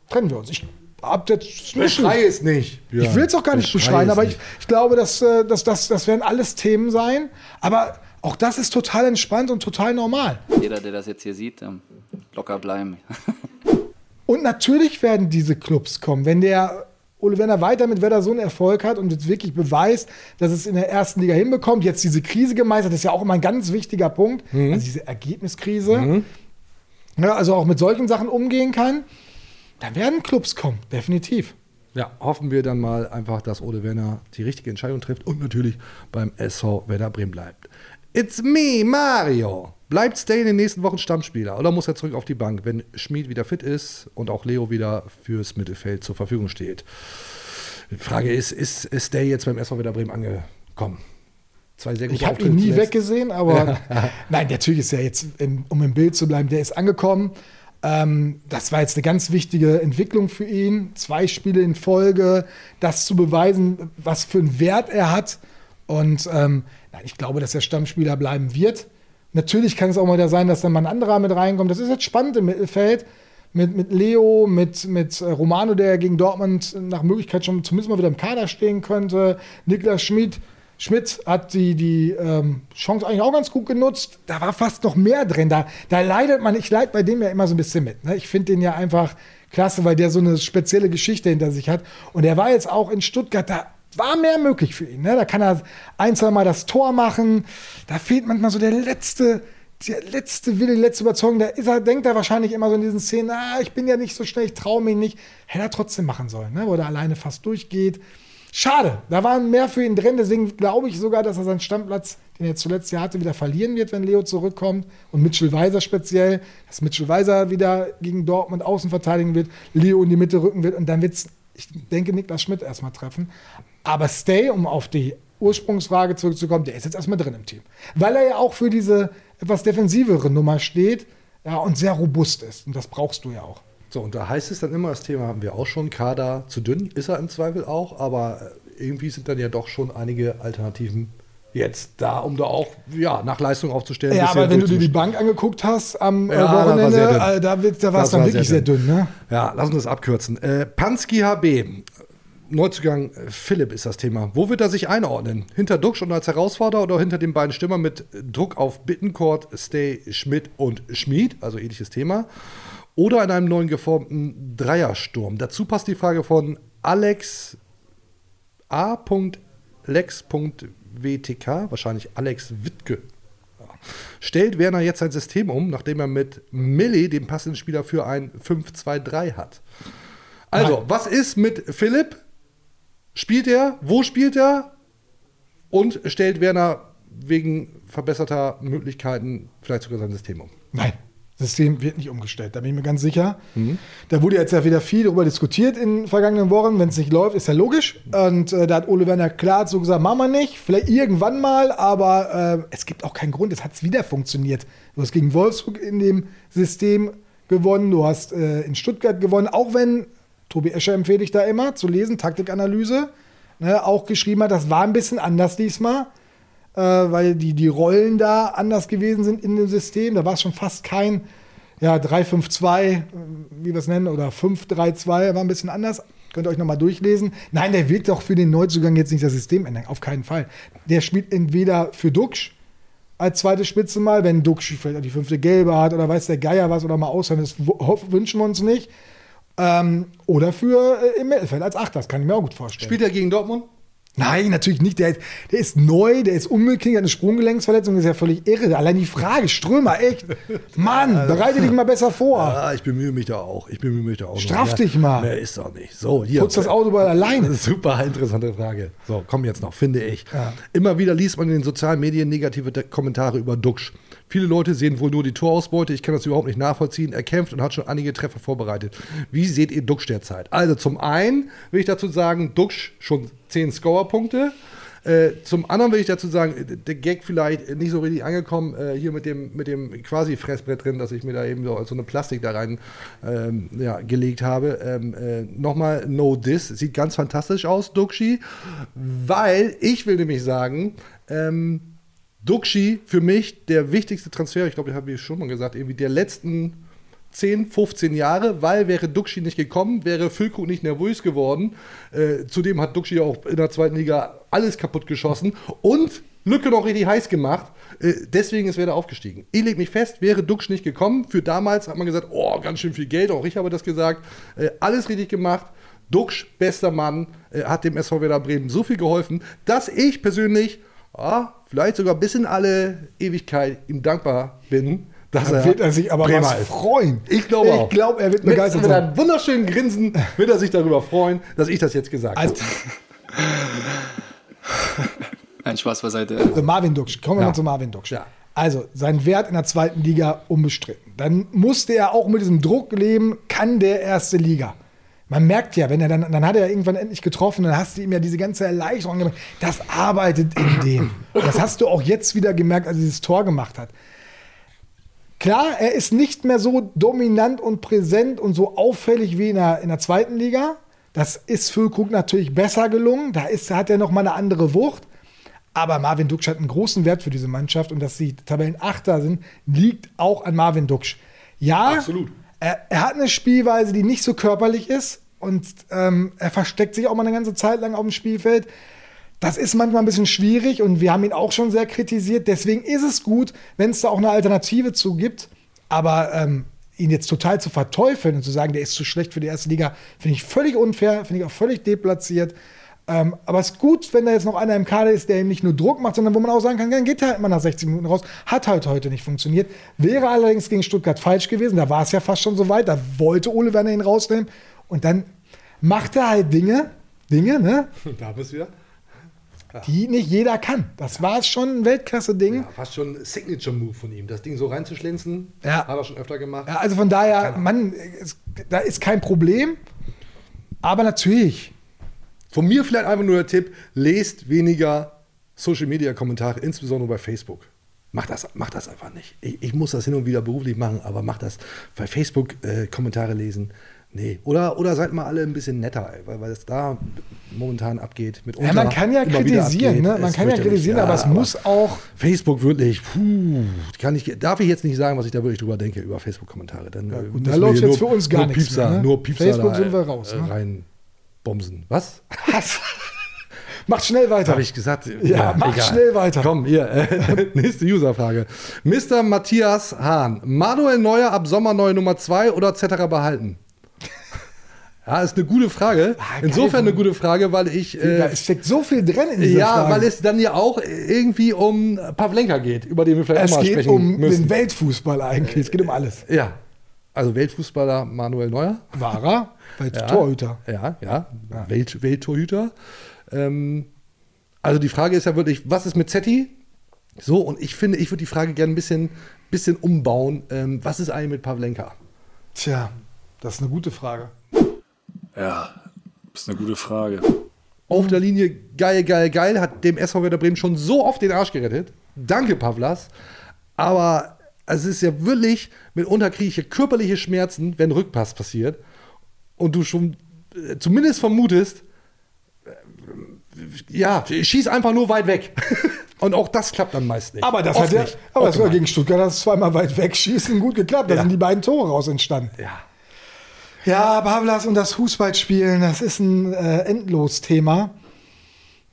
S4: trennen wir uns. Ich hab jetzt
S2: es nicht.
S4: ich will es auch gar nicht
S2: Beschrei
S4: beschreien,
S2: es
S4: aber ich, ich glaube, dass, äh, dass, dass, das werden alles Themen sein. Aber auch das ist total entspannt und total normal.
S14: Jeder, der das jetzt hier sieht, ähm, locker bleiben.
S4: Und natürlich werden diese Clubs kommen. Wenn der Ole Werner weiter mit Werder so einen Erfolg hat und jetzt wirklich beweist, dass es in der ersten Liga hinbekommt, jetzt diese Krise gemeistert, das ist ja auch immer ein ganz wichtiger Punkt,
S2: Mhm.
S4: also diese Ergebniskrise, ja, also auch mit solchen Sachen umgehen kann, dann werden Clubs kommen, definitiv.
S2: Ja, hoffen wir dann mal einfach, dass Ole Werner die richtige Entscheidung trifft und natürlich beim SV Werder Bremen bleibt. It's me, Mario. Bleibt Stay in den nächsten Wochen Stammspieler oder muss er zurück auf die Bank, wenn Schmid wieder fit ist und auch Leo wieder fürs Mittelfeld zur Verfügung steht? Die Frage ist, ist, ist Stay jetzt beim SV Werder Bremen angekommen? Zwei sehr gute
S4: Ich habe ihn nie
S2: zuletzt.
S4: weggesehen, aber nein, natürlich ist er jetzt, um im Bild zu bleiben, der ist angekommen. Ähm, das war jetzt eine ganz wichtige Entwicklung für ihn. Zwei Spiele in Folge, das zu beweisen, was für einen Wert er hat. Und ähm, nein, ich glaube, dass er Stammspieler bleiben wird. Natürlich kann es auch mal wieder sein, dass dann mal ein anderer mit reinkommt. Das ist jetzt spannend im Mittelfeld. Mit, mit Leo, mit, mit äh, Romano, der gegen Dortmund nach Möglichkeit schon zumindest mal wieder im Kader stehen könnte. Niklas Schmid, Schmidt hat die, die ähm, Chance eigentlich auch ganz gut genutzt. Da war fast noch mehr drin. Da, da leidet man, ich leide bei dem ja immer so ein bisschen mit. Ne? Ich finde den ja einfach klasse, weil der so eine spezielle Geschichte hinter sich hat. Und er war jetzt auch in Stuttgart, da war mehr möglich für ihn. Ne? Da kann er ein, zwei Mal das Tor machen. Da fehlt manchmal so der letzte, der letzte Wille, die letzte Überzeugung. Da ist er, denkt er wahrscheinlich immer so in diesen Szenen, ah, ich bin ja nicht so schnell, ich traue mich nicht. Hätte er trotzdem machen sollen, ne? wo er alleine fast durchgeht. Schade, da waren mehr für ihn drin. Deswegen glaube ich sogar, dass er seinen Stammplatz, den er zuletzt ja hatte, wieder verlieren wird, wenn Leo zurückkommt. Und Mitchell Weiser speziell, dass Mitchell Weiser wieder gegen Dortmund außen verteidigen wird, Leo in die Mitte rücken wird. Und dann wird es, ich denke, Niklas Schmidt erstmal treffen. Aber Stay, um auf die Ursprungsfrage zurückzukommen, der ist jetzt erstmal drin im Team. Weil er ja auch für diese etwas defensivere Nummer steht ja, und sehr robust ist. Und das brauchst du ja auch.
S2: So, und da heißt es dann immer, das Thema haben wir auch schon, Kader zu dünn, ist er im Zweifel auch, aber äh, irgendwie sind dann ja doch schon einige Alternativen jetzt da, um da auch ja, nach Leistung aufzustellen.
S4: Ja, aber wenn du dir die. Bank angeguckt hast am äh,
S2: Ja, da war
S4: Wochenende,
S2: sehr dünn.
S4: äh, da, da es dann wirklich sehr dünn. ne?
S2: Ja, lass uns das abkürzen. Äh, Pansky HB, Neuzugang äh, Philipp ist das Thema. Wo wird er sich einordnen? Hinter Duxch und als Herausforderer oder hinter den beiden Stimmern mit Druck auf Bittencourt, Stay, Schmidt und Schmid, also ähnliches Thema? Oder in einem neuen geformten Dreiersturm? Dazu passt die Frage von Alex A.lex.wtk, wahrscheinlich Alex Wittke. Stellt Werner jetzt sein System um, nachdem er mit Milli den passenden Spieler für ein 5-2-3 hat? Also, was ist mit Philipp? Spielt er? Wo spielt er? Und stellt Werner wegen verbesserter Möglichkeiten vielleicht sogar sein System um?
S4: Nein, System wird nicht umgestellt, da bin ich mir ganz sicher. Da wurde jetzt ja wieder viel darüber diskutiert in den vergangenen Wochen. Wenn es nicht läuft, ist ja logisch. Und äh, da hat Ole Werner klar so gesagt, machen wir nicht, vielleicht irgendwann mal, aber äh, es gibt auch keinen Grund, es hat wieder funktioniert. Du hast gegen Wolfsburg in dem System gewonnen, du hast äh, in Stuttgart gewonnen, auch wenn, Tobi Escher empfehle ich da immer zu lesen, Taktikanalyse, ne, auch geschrieben hat, das war ein bisschen anders diesmal äh, weil die, die Rollen da anders gewesen sind in dem System. Da war es schon fast kein ja, 3-5-2, äh, wie wir es nennen, oder 5-3-2, war ein bisschen anders. Könnt ihr euch nochmal durchlesen. Nein, der wird doch für den Neuzugang jetzt nicht das System ändern, auf keinen Fall. Der spielt entweder für Duxch als zweite Spitze mal, wenn Duxch vielleicht die fünfte Gelbe hat oder weiß der Geier was oder mal aushören, das wünschen wir uns nicht. Ähm, oder für äh, im Mittelfeld als Achter, das kann ich mir auch gut vorstellen.
S2: Spielt er gegen Dortmund?
S4: Nein, natürlich nicht. Der, der ist neu, der ist unbeklingt, hat eine Sprunggelenksverletzung, das ist ja völlig irre. Allein die Frage, Strömer, echt. Mann, bereite dich mal besser vor.
S2: Ja, ich bemühe mich da auch. Ich bemühe mich da auch.
S4: Straff
S2: noch.
S4: dich mal.
S2: Mehr ist doch nicht. So, hier.
S4: Putz das Auto mal alleine.
S2: Super interessante Frage. So, komm jetzt noch, finde ich.
S4: Ja.
S2: Immer wieder liest man in den sozialen Medien negative Kommentare über Duxch. Viele Leute sehen wohl nur die Torausbeute. Ich kann das überhaupt nicht nachvollziehen. Er kämpft und hat schon einige Treffer vorbereitet. Wie seht ihr Duxch derzeit? Also zum einen will ich dazu sagen, Duxch schon 10 Scorerpunkte. Äh, zum anderen will ich dazu sagen, der Gag vielleicht nicht so richtig angekommen, äh, hier mit dem, mit dem quasi Fressbrett drin, dass ich mir da eben so, so eine Plastik da rein ähm, ja, gelegt habe. Ähm, äh, Nochmal No Diss, sieht ganz fantastisch aus, Duxi, weil ich will nämlich sagen, ähm, Duxi für mich der wichtigste Transfer, ich glaube, ich habe ich schon mal gesagt, irgendwie der letzten 10, 15 Jahre, weil wäre Duxi nicht gekommen, wäre Füllkrug nicht nervös geworden. Äh, zudem hat Duxi auch in der zweiten Liga alles kaputt geschossen und Lücke noch richtig heiß gemacht. Äh, deswegen ist Werder aufgestiegen. Ich lege mich fest, wäre Duxch nicht gekommen, für damals hat man gesagt, oh, ganz schön viel Geld, auch ich habe das gesagt. Äh, alles richtig gemacht. Duxch, bester Mann, äh, hat dem SV Werder Bremen so viel geholfen, dass ich persönlich, ah, vielleicht sogar bis in alle Ewigkeit ihm dankbar bin. Dass
S4: Da wird er sich aber
S2: Bremer
S4: was freuen.
S2: Ich glaube
S4: Ich
S2: auch.
S4: glaube, er wird
S2: Mit-
S4: begeistert
S2: Mit
S4: sein.
S2: einem wunderschönen Grinsen wird er sich darüber freuen, dass ich das jetzt gesagt
S4: Also-
S2: habe.
S14: Ein Spaß beiseite.
S4: Also Marvin Duksch, kommen wir
S2: Ja.
S4: mal zu Marvin Duksch. Also, sein Wert in der zweiten Liga unbestritten. Dann musste er auch mit diesem Druck leben, kann der erste Liga. Man merkt ja, wenn er dann, dann hat er irgendwann endlich getroffen, dann hast du ihm ja diese ganze Erleichterung gemacht. Das arbeitet in dem. Das hast du auch jetzt wieder gemerkt, als er dieses Tor gemacht hat. Klar, er ist nicht mehr so dominant und präsent und so auffällig wie in der, in der zweiten Liga. Das ist Füllkrug natürlich besser gelungen. Da ist, hat er noch mal eine andere Wucht. Aber Marvin Duksch hat einen großen Wert für diese Mannschaft und dass sie Tabellenachter sind, liegt auch an Marvin Duksch. Ja,
S2: Absolut.
S4: Er, er hat eine Spielweise, die nicht so körperlich ist und ähm, er versteckt sich auch mal eine ganze Zeit lang auf dem Spielfeld. Das ist manchmal ein bisschen schwierig und wir haben ihn auch schon sehr kritisiert. Deswegen ist es gut, wenn es da auch eine Alternative zu gibt. Aber ähm, ihn jetzt total zu verteufeln und zu sagen, der ist zu schlecht für die erste Liga, finde ich völlig unfair, finde ich auch völlig deplatziert. Ähm, aber es ist gut, wenn da jetzt noch einer im Kader ist, der ihm nicht nur Druck macht, sondern wo man auch sagen kann, dann geht er halt mal nach 60 Minuten raus. Hat halt heute nicht funktioniert. Wäre allerdings gegen Stuttgart falsch gewesen. Da war es ja fast schon so weit. Da wollte Ole Werner ihn rausnehmen. Und dann macht er halt Dinge, Dinge, ne?
S2: Da bist du wieder.
S4: Die nicht jeder kann. Das war schon ein Weltklasse-Ding.
S2: Ja, fast schon ein Signature-Move von ihm, das Ding so reinzuschlänzen.
S4: Ja.
S2: Hat er schon öfter gemacht.
S4: Ja, also von daher, Mann, es, da ist kein Problem. Aber natürlich.
S2: Von mir vielleicht einfach nur der Tipp: lest weniger Social-Media-Kommentare, insbesondere bei Facebook. Macht das, macht das einfach nicht. Ich, ich muss das hin und wieder beruflich machen, aber macht das bei Facebook äh, Kommentare lesen. Nee. Oder, oder seid mal alle ein bisschen netter, ey, weil, weil es da momentan abgeht. Mit
S4: Ja, man kann ja kritisieren, ne? Man kann ja kritisieren, aber es muss auch.
S2: Facebook wirklich, puh, kann ich, darf ich jetzt nicht sagen, was ich da wirklich drüber denke über Facebook-Kommentare. Dann
S4: Ja,
S2: äh,
S4: gut, da läuft jetzt
S2: nur-
S4: für uns gar nichts
S2: Piepser,
S4: mehr, ne?
S2: Nur Piepser
S4: Facebook
S2: da,
S4: sind wir
S2: äh,
S4: raus, ne?
S2: Rein bomsen. Was?
S4: Macht schnell weiter.
S2: Habe ich gesagt?
S4: Ja, mach schnell weiter.
S2: Komm, hier, äh, nächste Userfrage. Mr. Matthias Hahn. Manuel Neuer ab Sommer neue Nummer 2 oder Zetterer behalten? Ja, ist eine gute Frage. Insofern eine gute Frage, weil ich. äh,
S4: da steckt so viel drin in dieser
S2: ja,
S4: Frage.
S2: weil es dann ja auch irgendwie um Pavlenka geht, über den wir vielleicht
S4: es
S2: mal
S4: geht
S2: sprechen
S4: um
S2: müssen.
S4: den Weltfußball eigentlich. Es geht um alles.
S2: Ja. Also Weltfußballer Manuel Neuer.
S4: War er? Welt
S2: Ja.
S4: Torhüter.
S2: Ja, ja. Welt, Welttorhüter. Ähm, also die Frage ist ja wirklich, was ist mit Zetti? So, und ich finde, ich würde die Frage gerne ein bisschen, bisschen umbauen. Ähm, was ist eigentlich mit Pavlenka?
S4: Tja, das ist eine gute Frage.
S7: Ja, ist eine gute Frage.
S2: Auf der Linie geil, geil, geil, hat dem SV Werder Bremen schon so oft den Arsch gerettet. Danke, Pavlas. Aber es ist ja wirklich, mitunter kriege ich hier körperliche Schmerzen, wenn Rückpass passiert. Und du schon äh, zumindest vermutest, äh, ja, schieß einfach nur weit weg. Und auch das klappt dann meist nicht.
S4: Aber das
S2: Oft
S4: hat ja,
S2: nicht.
S4: aber das war gegen Stuttgart, das zweimal weit wegschießen gut geklappt. Da
S2: Ja.
S4: sind die beiden Tore raus entstanden.
S2: Ja.
S4: Ja, Pavlas und das Fußballspielen, das ist ein äh, Endlos-Thema.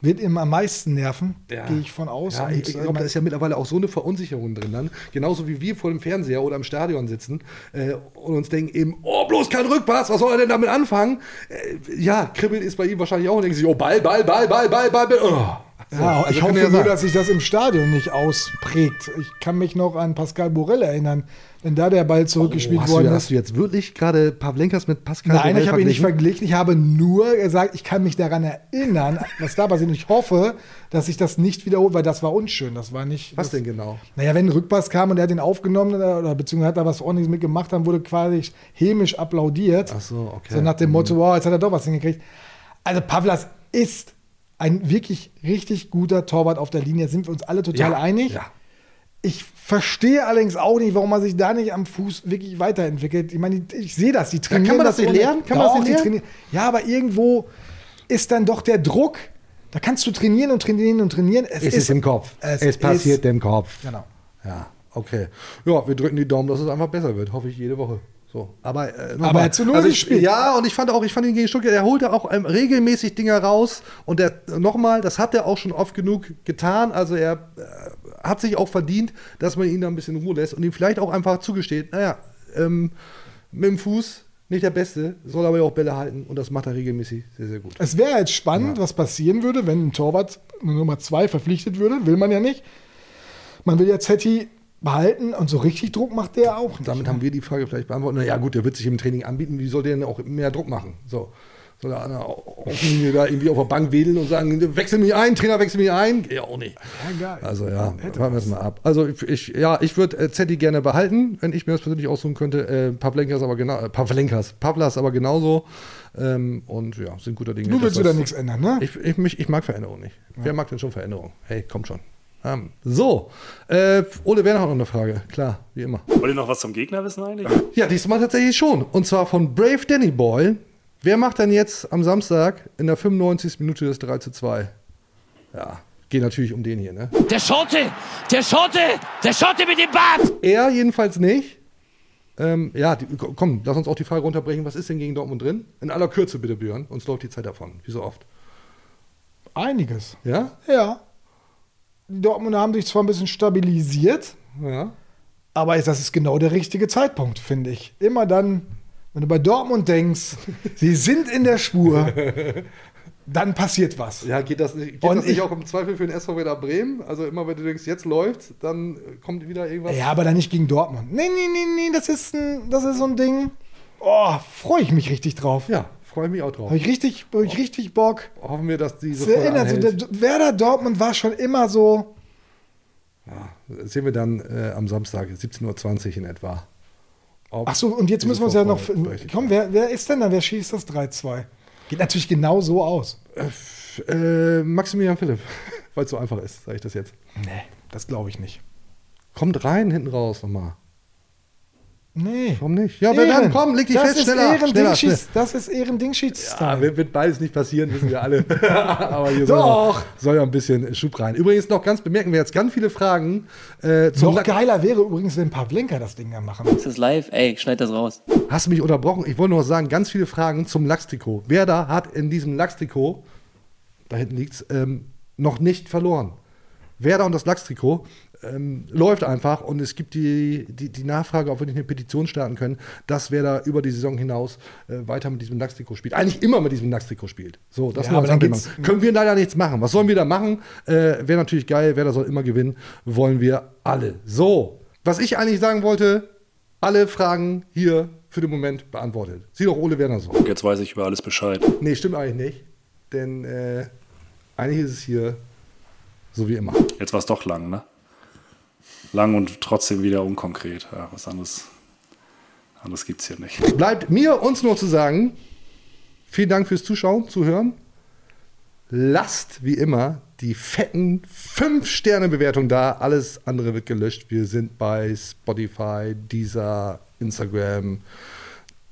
S4: Wird ihm am meisten nerven,
S2: Ja.
S4: gehe ich von aus.
S2: Ja, ich, ich glaube, da ist ja mittlerweile auch so eine Verunsicherung drin dann. Genauso wie wir vor dem Fernseher oder im Stadion sitzen äh, und uns denken eben, oh, bloß kein Rückpass, was soll er denn damit anfangen? Äh, ja, kribbelt ist bei ihm wahrscheinlich auch und denken sich, oh, Ball, Ball, Ball, Ball, Ball, Ball, Ball. Oh.
S4: Ja,
S2: also
S4: ich hoffe
S2: ja
S4: nur, dass sich das im Stadion nicht ausprägt. Ich kann mich noch an Pascal Borel erinnern, wenn da der Ball zurückgespielt
S2: Oh,
S4: worden
S2: du,
S4: ist.
S2: hast du jetzt wirklich gerade Pavlenkas mit Pascal
S4: Nein,
S2: Borel
S4: ich habe ihn nicht
S2: verglichen?
S4: Ich habe nur gesagt, ich kann mich daran erinnern, was da passiert. Und ich hoffe, dass sich das nicht wiederholt, weil das war unschön. Das war nicht.
S2: Was
S4: das,
S2: denn genau?
S4: Naja, wenn ein Rückpass kam und er hat den aufgenommen oder, oder beziehungsweise hat da was ordentliches mitgemacht, dann wurde quasi hämisch applaudiert.
S2: Ach so, okay.
S4: So nach dem
S2: Mhm.
S4: Motto, wow, jetzt hat er doch was hingekriegt. Also Pavlas ist ein wirklich richtig guter Torwart auf der Linie. Sind wir uns alle total
S2: Ja,
S4: einig?
S2: ja.
S4: Ich verstehe allerdings auch nicht, warum man sich da nicht am Fuß wirklich weiterentwickelt. Ich meine, ich, sehe das, die trainieren
S2: kann man das nicht
S4: ohne-
S2: lernen? Kann man das nicht lernen?
S4: Ja, aber irgendwo ist dann doch der Druck. Da kannst du trainieren und trainieren und trainieren.
S2: Es, ist im Kopf. Es,
S4: es
S2: passiert
S4: ist-
S2: im Kopf.
S4: Genau.
S2: Ja, okay. Ja, wir drücken die Daumen, dass es einfach besser wird. Hoffe ich jede Woche. So. Aber, äh.
S4: Aber er hat zu Null
S2: also
S4: gespielt.
S2: Ja, und ich fand auch, ich fand ihn gegen Stuttgart, er holte auch ähm, regelmäßig Dinger raus. Und der, nochmal, das hat er auch schon oft genug getan. Also er äh, hat sich auch verdient, dass man ihn da ein bisschen Ruhe lässt und ihm vielleicht auch einfach zugesteht, naja, ähm, mit dem Fuß nicht der Beste, soll aber ja auch Bälle halten und das macht er regelmäßig sehr, sehr gut.
S4: Es wäre jetzt spannend, was passieren würde, wenn ein Torwart eine Nummer zwei verpflichtet würde. Will man ja nicht. Man will ja Zetti behalten und so richtig Druck macht der auch nicht.
S2: Damit haben wir die Frage vielleicht beantwortet. Na ja, gut, der wird sich im Training anbieten. Wie soll der denn auch mehr Druck machen? So. Soll er der Außenlinie da irgendwie auf der Bank wedeln und sagen, wechsel mich ein, Trainer, wechsel mich ein? Ja, auch nicht.
S4: Ja, geil.
S2: Also ja, warten wir es mal ab. Also ich, ja, ich würde äh, Zetti gerne behalten, wenn ich mir das persönlich aussuchen könnte. Äh, Pavlenkas aber genau, äh, Pavlenkas, Pavlas aber genauso. Ähm, und ja, sind guter Dinge.
S4: Du willst wieder nichts ändern, ne?
S2: Ich, ich, mich, ich mag Veränderung nicht. Wer mag denn schon Veränderung? Hey, kommt schon. Ähm, so, äh, Ole Werner hat noch eine Frage. Klar, wie immer.
S7: Wollt ihr noch was zum Gegner wissen eigentlich?
S2: Ja, diesmal tatsächlich schon. Und zwar von Brave Danny Boy. Wer macht denn jetzt am Samstag in der 95. Minute das 3 zu 2? Ja, geht natürlich um den hier, ne?
S15: Der Schotte! Der Schotte! Der Schotte mit dem Bart!
S2: Er jedenfalls nicht. Ähm, ja, die, komm, lass uns auch die Frage runterbrechen. Was ist denn gegen Dortmund drin? In aller Kürze bitte, Björn. Uns läuft die Zeit davon. Wie so oft.
S4: Einiges.
S2: Ja?
S4: Ja. Die Dortmunder haben sich zwar ein bisschen stabilisiert,
S2: Ja.
S4: aber das ist genau der richtige Zeitpunkt, finde ich. Immer dann, wenn du bei Dortmund denkst, sie sind in der Spur, dann passiert was.
S2: Ja, geht das nicht, geht
S4: Und
S2: das nicht
S4: ich-
S2: auch im Zweifel für den SV Werder Bremen? Also immer, wenn du denkst, jetzt läuft, dann äh, kommt wieder irgendwas.
S4: Ja, aber dann nicht gegen Dortmund. Nee, nee, nee, nee, das ist, ein, das ist so ein Ding. Oh, freue ich mich richtig drauf.
S2: Ja, freue mich auch drauf.
S4: Habe ich richtig, hab ich richtig Bock.
S2: Hoffen wir, dass diese
S4: Das erinnert so, der, Werder Dortmund war schon immer so.
S2: Das sehen wir dann äh, am Samstag, 17.20 Uhr in etwa. Ob
S4: Ach so, und jetzt müssen wir uns ja noch. Komm, wer, wer ist denn da? Wer schießt das 3-2? Geht natürlich genau so aus.
S2: Äh, Maximilian Philipp, weil es so einfach ist, sage ich das jetzt.
S4: Nee, das glaube ich nicht.
S2: Kommt rein hinten raus nochmal.
S4: Nee.
S2: Warum nicht? Ja, wer dann? Komm, leg dich
S4: das
S2: fest,
S4: ist
S2: schneller,
S4: Ehren
S2: schneller,
S4: Dingschieds- Das ist Ehren-Dingschieds.
S2: Ja, wird, wird beides nicht passieren, wissen wir alle. Aber hier soll
S4: Doch.
S2: ja, soll ja ein bisschen Schub rein. Übrigens noch ganz bemerken wir jetzt ganz viele Fragen äh, zum
S4: Noch
S2: Lack-
S4: geiler wäre übrigens, wenn Pavlenka das Ding dann machen.
S9: Ist das live? Ey, schneid das raus.
S2: Hast du mich unterbrochen? Ich wollte nur sagen, ganz viele Fragen zum Lachstrikot. Wer da hat in diesem Lachstrikot, da hinten liegt's, ähm, noch nicht verloren? Werder und das Lachstrikot ähm, läuft einfach und es gibt die, die, die Nachfrage, ob wir nicht eine Petition starten können, dass Werder über die Saison hinaus äh, weiter mit diesem Lachstrikot spielt. Eigentlich immer mit diesem Lachstrikot spielt. So, das
S4: Ja, aber
S2: Können wir leider nichts machen. Was sollen wir da machen? Äh, Wäre natürlich geil, Werder soll immer gewinnen. Wollen wir alle. So, was ich eigentlich sagen wollte, alle Fragen hier für den Moment beantwortet. Sieh doch Ole Werner so.
S7: Jetzt weiß ich über alles Bescheid.
S2: Nee, stimmt eigentlich nicht. Denn äh, eigentlich ist es hier so wie immer.
S7: Jetzt war es doch lang, ne? Lang und trotzdem wieder unkonkret. Ja, was anderes, anderes gibt es hier nicht.
S2: Bleibt mir uns nur zu sagen, vielen Dank fürs Zuschauen, Zuhören. Lasst wie immer die fetten 5-Sterne-Bewertung da. Alles andere wird gelöscht. Wir sind bei Spotify, Deezer, Instagram,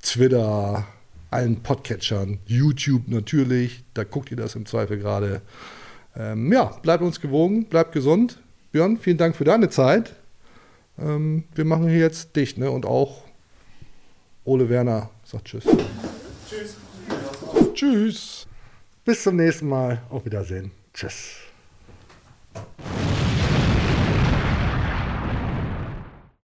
S2: Twitter, allen Podcatchern, YouTube natürlich. Da guckt ihr das im Zweifel gerade. Ähm, ja, bleibt uns gewogen, bleibt gesund. Björn, vielen Dank für deine Zeit. Ähm, wir machen hier jetzt dich ne? Und auch Ole Werner sagt Tschüss.
S4: Tschüss.
S2: Tschüss. Bis zum nächsten Mal. Auf Wiedersehen. Tschüss.